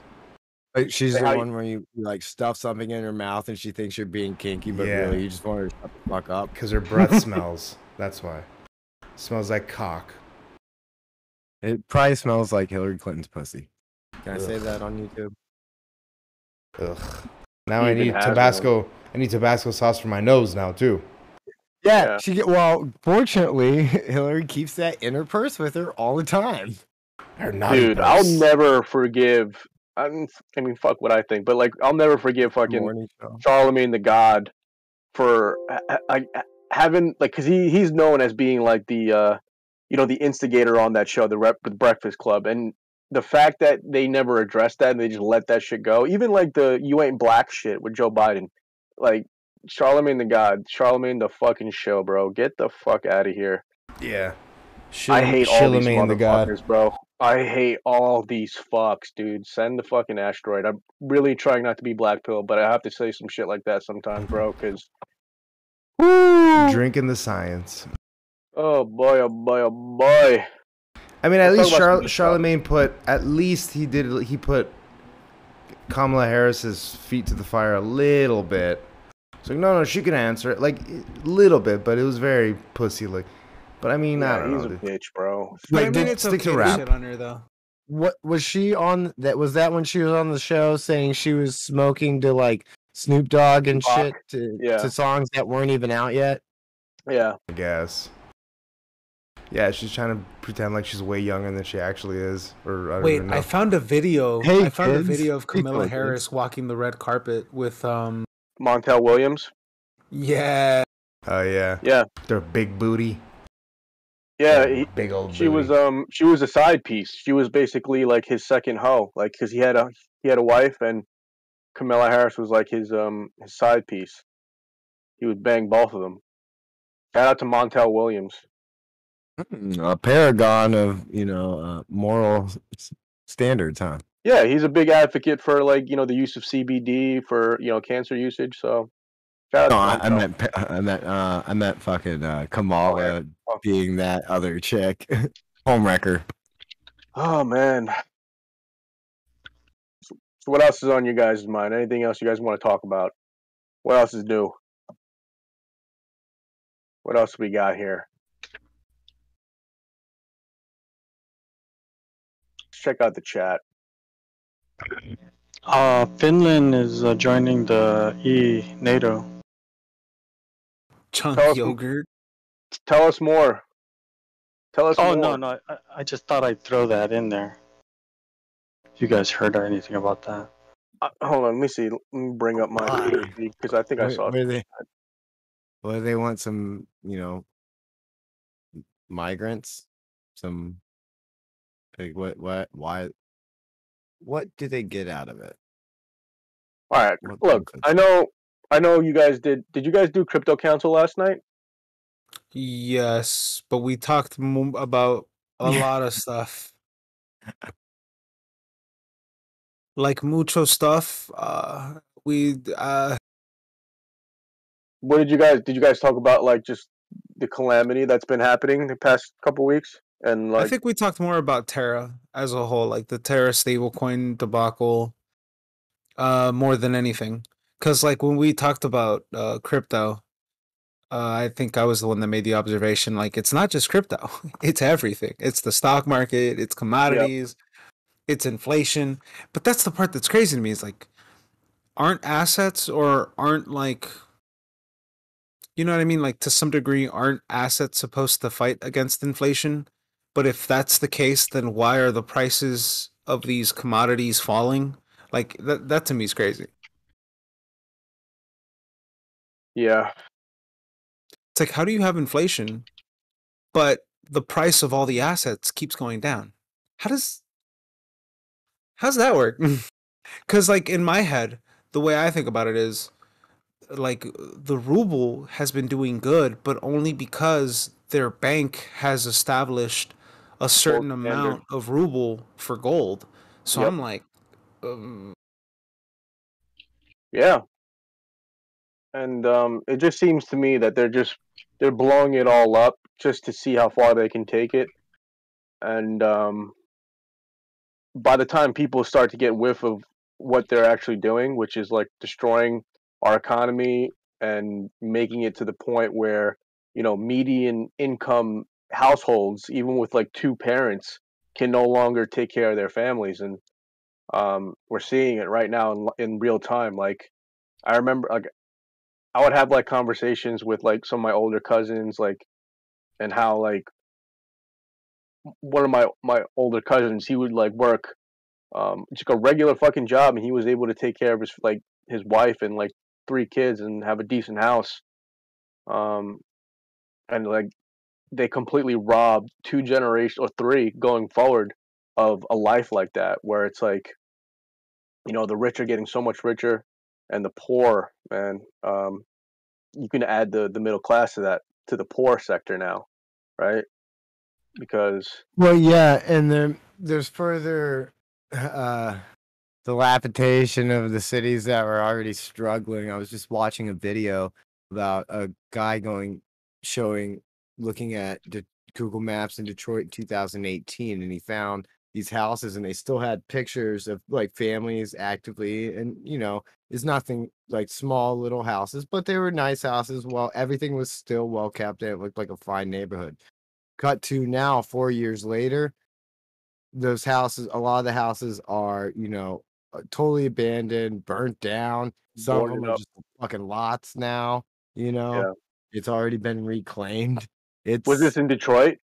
Like, she's Say the how you- one where you you, like stuff something in her mouth and she thinks you're being kinky, but Yeah. really you just want her to shut the fuck up. Because her breath <laughs> smells. That's why. smells like cock. It probably smells like Hillary Clinton's pussy. Can I say that on YouTube? Ugh. Now He I need has one. Tabasco. I need Tabasco sauce for my nose now too. Yeah, Yeah. she get well. Fortunately, <laughs> Hillary keeps that in her purse with her all the time. Or naughty Dude, I'll never forgive. I mean, I mean, fuck what I think, but like, I'll never forgive fucking. Charlemagne the God for like having like because he he's known as being like the uh you know the instigator on that show, the Rep the Breakfast Club, and the fact that they never addressed that and they just let that shit go, even like the "you ain't black" shit with Joe Biden, like Charlemagne the God, Charlemagne the fucking show, bro, get the fuck out of here. Yeah. I hate all these Charlemagne the God. bro. I hate all these fucks, dude. Send the fucking asteroid. I'm really trying not to be black pill, but I have to say some shit like that sometimes, bro. <laughs> Because Drinking the science. oh boy, oh boy, oh boy. I mean, at Let's least Char- Charlemagne put. At least he did. He put Kamala Harris's feet to the fire a little bit. So no, no, she can answer it like a little bit, but it was very pussy like. But I mean, I Yeah, don't he's know. a bitch, bro. But I mean, did- it's stick okay to to rap. shit on her though. What was she on? That was that when she was on the show saying she was smoking to like Snoop Dogg and Tupac, shit to, yeah. to songs that weren't even out yet. Yeah, I guess. Yeah, she's trying to pretend like she's way younger than she actually is. Or I don't Wait, even know. I found a video. Hey, I found a video of <laughs> Camilla like Harris walking the red carpet with um. Montel Williams. Yeah, oh yeah, Yeah, they're big booty. Yeah. He, big old. she was um she was a side piece. She was basically like his second hoe, like because he had a he had a wife and Camilla Harris was like his um his side piece. He would bang both of them. Shout out to Montel Williams. A paragon of you know uh, moral s- standards, huh? Yeah, he's a big advocate for like you know the use of CBD for you know cancer usage. So shout No, out I, to I Montel. meant I meant uh, I meant fucking uh, Kamala Oh. being that other chick, <laughs> homewrecker. Oh man. So, so what else is on you guys' mind? Anything else you guys want to talk about? What else is new? What else we got here? Let's check out the chat. Uh, Finland is uh, joining the E NATO. Chunk Tell us- yogurt. Tell us more. Tell us more. Oh more. no, no, I, I just thought I'd throw that in there. If you guys heard anything about that? Uh, hold on, let me see. Let me bring up my because I think I saw. where they, where they want some, you know, migrants, some, like what, what, why, what do they get out of it? All right, What look. I know, I know you guys did. Did you guys do crypto council last night? Yes, but we talked mo- about a <laughs> lot of stuff. Like mucho stuff. Uh, we uh, What did you guys? Did you guys talk about like just the calamity that's been happening the past couple weeks? And like, I think we talked more about Terra as a whole, like the Terra stablecoin debacle, uh, more than anything. Because like when we talked about uh, crypto, uh, I think I was the one that made the observation. Like it's not just crypto; <laughs> it's everything. It's the stock market, it's commodities, it's inflation. But that's the part that's crazy to me. Is like, aren't assets or aren't like, you know what I mean? Like to some degree, aren't assets supposed to fight against inflation? But if that's the case, then why are the prices of these commodities falling? Like that that to me is crazy. Yeah, It's like how do you have inflation but the price of all the assets keeps going down? How does how's that work? <laughs> Cuz like in my head, the way I think about it is like the ruble has been doing good, but only because their bank has established a certain standard. amount of ruble for gold. So Yep. I'm like, um, yeah. And um, it just seems to me that they're just they're blowing it all up just to see how far they can take it. And um, by the time people start to get whiff of what they're actually doing, which is like destroying our economy and making it to the point where you know median income households, even with like two parents, can no longer take care of their families, and um, we're seeing it right now in in real time. Like I remember, like I would have like conversations with like some of my older cousins, like, and how like one of my my older cousins, he would like work um just a regular fucking job, and he was able to take care of his like his wife and like three kids and have a decent house. Um, and like they completely robbed two generations or three going forward of a life like that, where it's like, you know, the rich are getting so much richer, and the poor, man, um, you can add the the middle class to that to the poor sector now, right? Because Well, yeah, and then there's further uh dilapidation of the cities that were already struggling. I was just watching a video about a guy going showing looking at the Google Maps in Detroit in 2018 and he found these houses and they still had pictures of like families actively and you know it's nothing like small little houses but they were nice houses well everything was still well kept and it looked like a fine neighborhood cut to now 4 years later those houses a lot of the houses are you know uh, totally abandoned burnt down some of them are up. just fucking lots now you know Yeah. it's already been reclaimed it's was this in Detroit?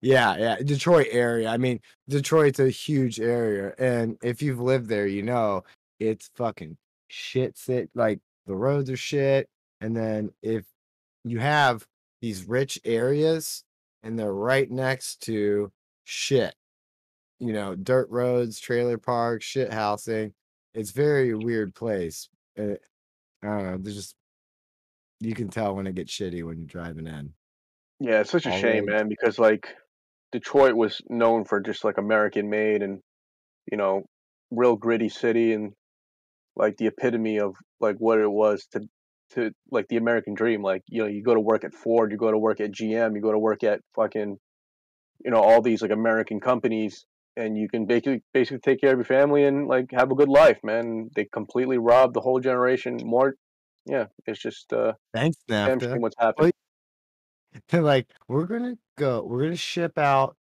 Yeah, yeah, Detroit area. I mean, Detroit's a huge area, and if you've lived there, you know it's fucking shit. Sit like the roads are shit, and then if you have these rich areas and they're right next to shit, you know, dirt roads, trailer parks, shit housing. It's very weird place. Uh, I don't know. There's just you can tell when it gets shitty when you're driving in. Yeah, it's such a shame, man, because like Detroit was known for just like American made and you know, real gritty city and like the epitome of like what it was to to like the American dream. Like, you know, you go to work at Ford, you go to work at GM, you go to work at fucking you know, all these like American companies and you can basically basically take care of your family and like have a good life, man. They completely robbed the whole generation. More yeah, it's just uh Thanks, shame what's happened. <laughs> They're like, we're gonna go, we're gonna ship out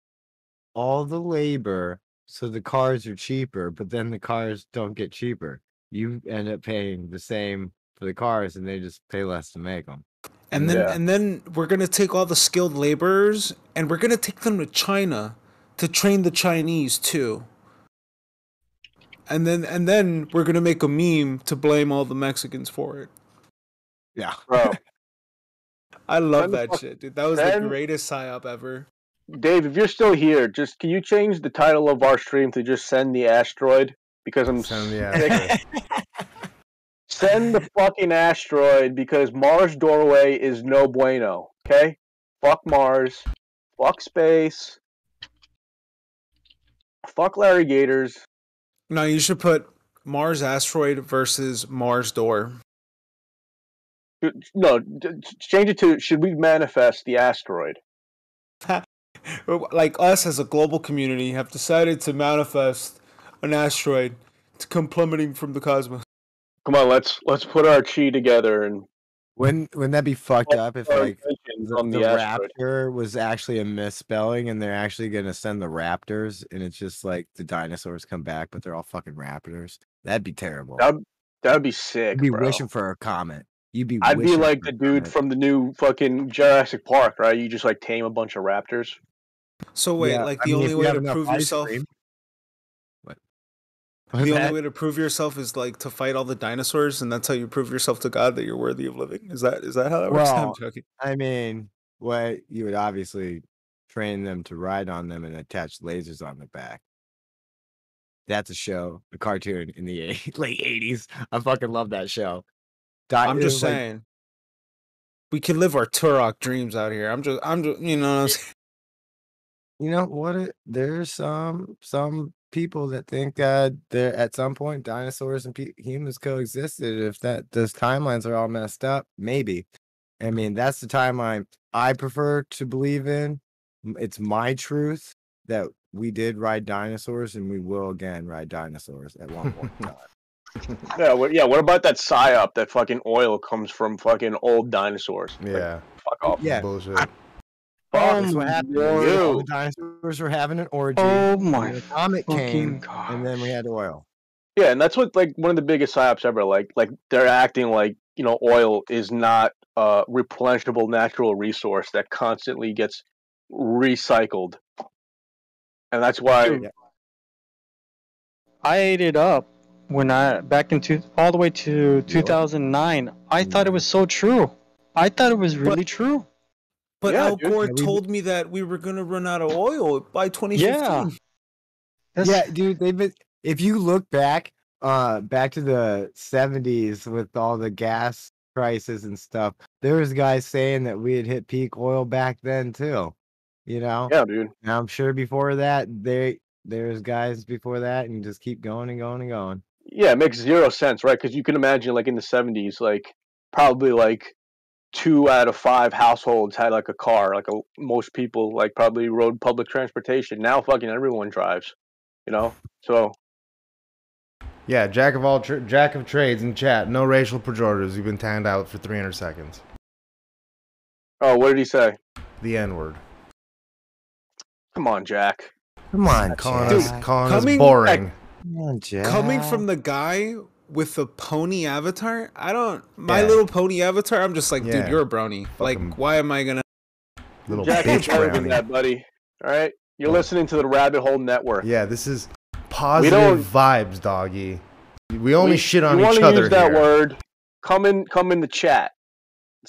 all the labor so the cars are cheaper, but then the cars don't get cheaper. You end up paying the same for the cars, and they just pay less to make them. And then Yeah. and then we're gonna take all the skilled laborers and we're gonna take them to China to train the Chinese too. And then and then we're gonna make a meme to blame all the Mexicans for it. Yeah, Bro. I love that fuck- shit, dude. That was the send- greatest psyop ever. Dave, if you're still here, just can you change the title of our stream to just send the asteroid? Because I'm Send the asteroid. <laughs> send the fucking asteroid because Mars doorway is no bueno. Okay, fuck Mars, fuck space, fuck Larry Gaiters. No, you should put Mars asteroid versus Mars door. No, change it to should we manifest the asteroid? <laughs> like us as a global community have decided to manifest an asteroid to come plummeting from the cosmos. Come on, let's let's put our chi together and wouldn't wouldn't that be fucked up if like the, on the the, raptor was actually a misspelling, and they're actually gonna send the raptors, and it's just like the dinosaurs come back, but they're all fucking raptors. That'd be terrible. That'd, that'd be sick, You'd be bro. wishing for a comet. You'd be. I'd be like the dude comet. from the new fucking Jurassic Park, right? You just like tame a bunch of raptors. So wait, Yeah, like I the mean, only way to prove yourself cream- What? the only that? way to prove yourself is like to fight all the dinosaurs and that's how you prove yourself to God that you're worthy of living. Is that is that how that works? <laughs> I'm Well, joking. I mean, what you would obviously train them to ride on them and attach lasers on their back. That's a show, a cartoon in the eight- <laughs> late eighties. I fucking love that show. Di- I'm just was like- saying. We can live our Turok dreams out here. I'm just I'm just you know what I'm saying? <laughs> you know what? It, there's some some people that think that there at some point dinosaurs and pe- humans coexisted. If that those timelines are all messed up, maybe. I mean, that's the timeline I prefer to believe in. It's my truth that we did ride dinosaurs and we will again ride dinosaurs at one point in <laughs> time. <laughs> Yeah, what, yeah. What about that psyop that fucking oil comes from fucking old dinosaurs? Like, Yeah. fuck off. Yeah, Bullshit. I- That's what happened. All the dinosaurs were having an orgy. Oh my the comet came, god. and then we had oil. Yeah, and that's what like one of the biggest psyops ever. Like like they're acting like you know oil is not a replenishable natural resource that constantly gets recycled, and that's why. Dude, I ate it up when I back in two, all the way to 2009. I thought it was so true. I thought it was really true. But Yeah, Al dude. Gore Yeah, we- told me that we were gonna run out of oil by 2015. Yeah. That's, yeah, dude, they've been. If you look back, uh, back to the '70s with all the gas prices and stuff, there was guys saying that we had hit peak oil back then too. You know, Yeah, dude. and I'm sure before that, they there's guys before that, and you just keep going and going and going. Yeah, it makes zero sense, right? Because you can imagine, like in the '70s, like probably like two out of five households had like a car. Like a, most people, like probably rode public transportation. Now, fucking everyone drives. You know, so Yeah, jack of all tra- jack of trades in chat. No racial pejoratives. You've been timed out for 300 seconds. oh, what did he say? The N word. Come on, Jack. Come on, Calling Jack. us, calling coming- us boring. Come on, Coming from the guy with the pony avatar, I don't. My Yeah. little pony avatar, I'm just like, dude, you're a brony. Like, Fucking- why am I gonna? Little Jack is bitch better than brownie. that, buddy. All right, you're listening to the Rabbit Hole Network. Yeah, this is positive vibes, doggy. We only We- shit on you each wanna other use that here. word? Come in, come in the chat.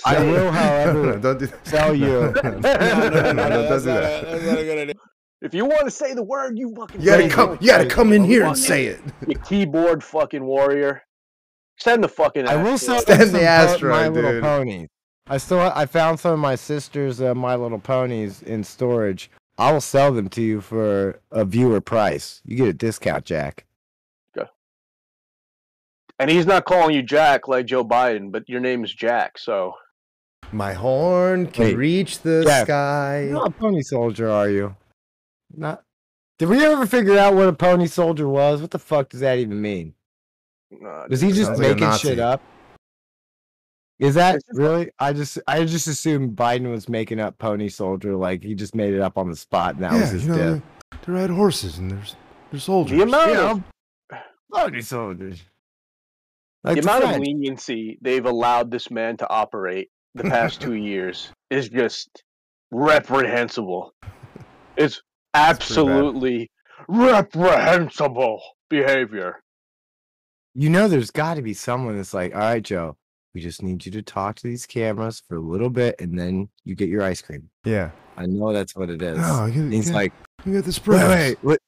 I will, however, <laughs> don't do that. tell you. <laughs> no, no, no, don't do that's, not that. a, that's not a good idea. If you want to say the word, you fucking You gotta say come. it. You gotta come in here and say it. You keyboard fucking warrior. Send the fucking. I will send, sell Stand some the po- asteroid, My Little dude. Ponies. I still I found some of my sister's uh, My Little Ponies in storage. I will sell them to you for a viewer price. You get a discount, Jack. And he's not calling you Jack like Joe Biden, but your name is Jack. So My horn can Wait. reach the Yeah. sky. You're not a pony soldier, are you? Not. Did we ever figure out what a pony soldier was? What the fuck does that even mean? uh, Was he just Sounds like making shit up? Is that really? I just I just assumed Biden was making up pony soldier, like he just made it up on the spot, and that was his you know, diff. they, they ride horses and there's there's soldiers. the amount You of know, pony soldiers. Like the the amount of leniency they've allowed this man to operate the past <laughs> two years is just reprehensible. It's bad. Absolutely reprehensible behavior. You know, there's got to be someone that's like, all right, Joe, we just need you to talk to these cameras for a little bit, and then you get your ice cream. Yeah. I know that's what it is. No, you, he's you, like, you got the wait, spread. wait, wait,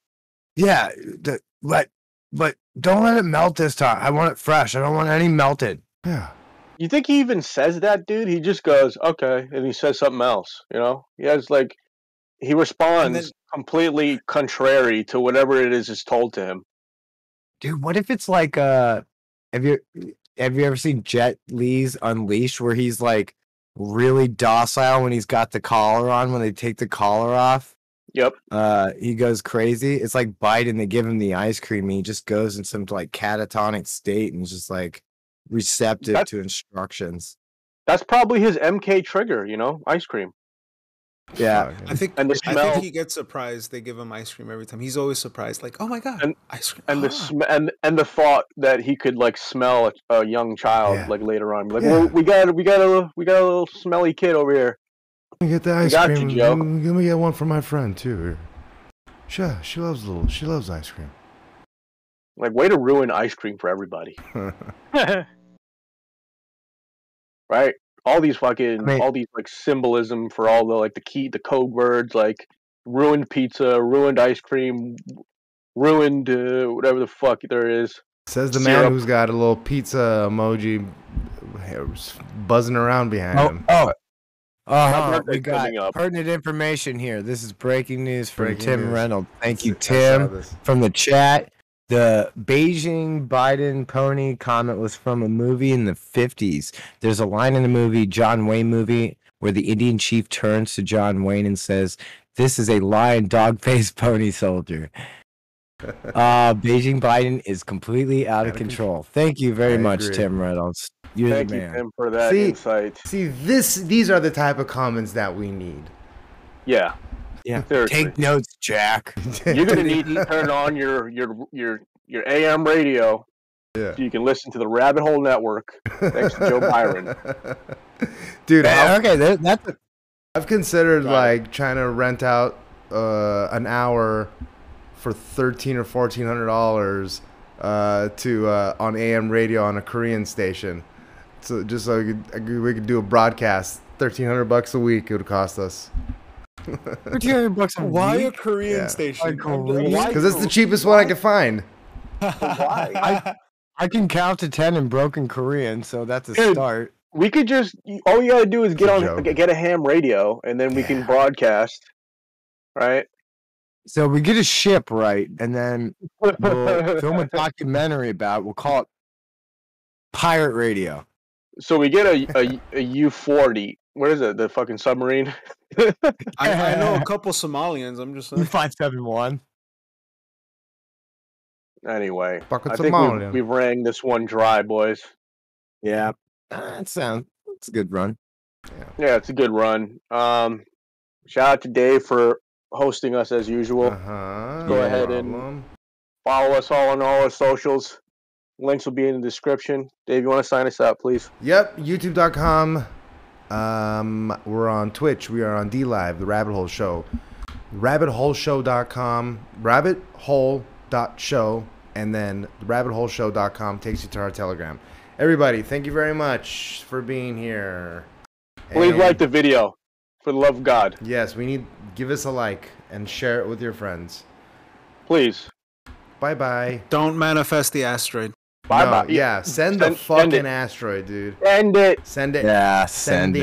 yeah, the, but but don't let it melt this time. I want it fresh. I don't want any melted. Yeah. You think he even says that, dude? He just goes, okay, and he says something else, you know? He has like he responds then- completely contrary to whatever it is is told to him. Dude, what if it's like uh have you have you ever seen Jet Li's Unleashed where he's like really docile when he's got the collar on when they take the collar off? Yep. Uh he goes crazy. It's like Biden, they give him the ice cream, and he just goes in some like catatonic state and is just like receptive That- to instructions. That's probably his MK trigger, you know, ice cream. Yeah. I think And the I think he gets surprised. They give him ice cream every time. He's always surprised, like, "Oh my god, And- ice cream!" And the ah." sm- and and the thought that he could like smell a, a young child Yeah. like later on, like Yeah. well, we got we got a we got a little smelly kid over here. Let me get the ice got you, cream. Joe. Let me- Let me get one for my friend too. Sure, she loves little. She loves ice cream. Like way to ruin ice cream for everybody, <laughs> right? All these fucking I mean- all these like symbolism for all the like the key the code words like ruined pizza, ruined ice cream, ruined uh, whatever the fuck there is. Says the Syrup. man who's got a little pizza emoji buzzing around behind Oh, him. oh. Uh-huh. birthday's We got up. pertinent information here. This is breaking news from Breaking Tim news. Reynolds. Thank you, Tim. from the chat. The Beijing Biden pony comment was from a movie in the 50s. There's a line in the movie, John Wayne movie, where the Indian chief turns to John Wayne and says, This is a lion dog faced <laughs> pony soldier. <laughs> Uh, Beijing Biden is completely out of Out of control. Thank you very I much, agree. Tim Reynolds. You're Thank the you. Tim, for that See- insight. See, this these are the type of comments that we need. Yeah. Yeah. Seriously. Take notes, Jack. <laughs> You're gonna need to <laughs> turn on your your your your AM radio Yeah. so you can listen to the Rabbit Hole Network. Thanks to Joe Byron. <laughs> Dude, how- okay, that, that's a, I've considered Right. like trying to rent out uh, an hour for thirteen or fourteen hundred dollars uh, to uh, on AM radio on a Korean station. So just so we could, could- we could do a broadcast. Thirteen hundred bucks a week it would cost us. Thirteen hundred bucks a Why a. Korean Yeah. station? A Korean- Why- Because it's the cheapest one I could find. I, I can count to ten in broken Korean, so that's a Dude. start. We could just all you gotta do is get on joke. get get a ham radio and then we can broadcast. Right? So we get a ship right, and then we'll <laughs> film a documentary about. it. We'll call it Pirate Radio. so we get a a, a U forty. What is it? The fucking submarine? <laughs> I, I know a <laughs> couple Somalians. I'm just saying. <laughs> Five seven one. Anyway, Bucket I think Somalian. we've, we've rang this one dry, boys. Yeah, that sounds. That's a good run. Yeah, it's a good run. Um, shout out to Dave for hosting us as usual. Uh-huh, go no ahead and- Follow us all on all our socials. Links will be in the description. Dave, you want to sign us out, please? Yep, youtube.com. Um, we're on Twitch. We are on DLive, the Rabbit Hole Show. RabbitHoleShow.com, RabbitHole.show, and then RabbitHoleShow.com takes you to our Telegram. Everybody, thank you very much for being here. Please And like the video, for the love of God. Yes, we need give us a like and share it with your friends. Please. Bye bye. Don't manifest the asteroid. Bye No, bye. yeah, send the Send- send fucking it. asteroid, dude. Send it. Send it. Yeah, Send the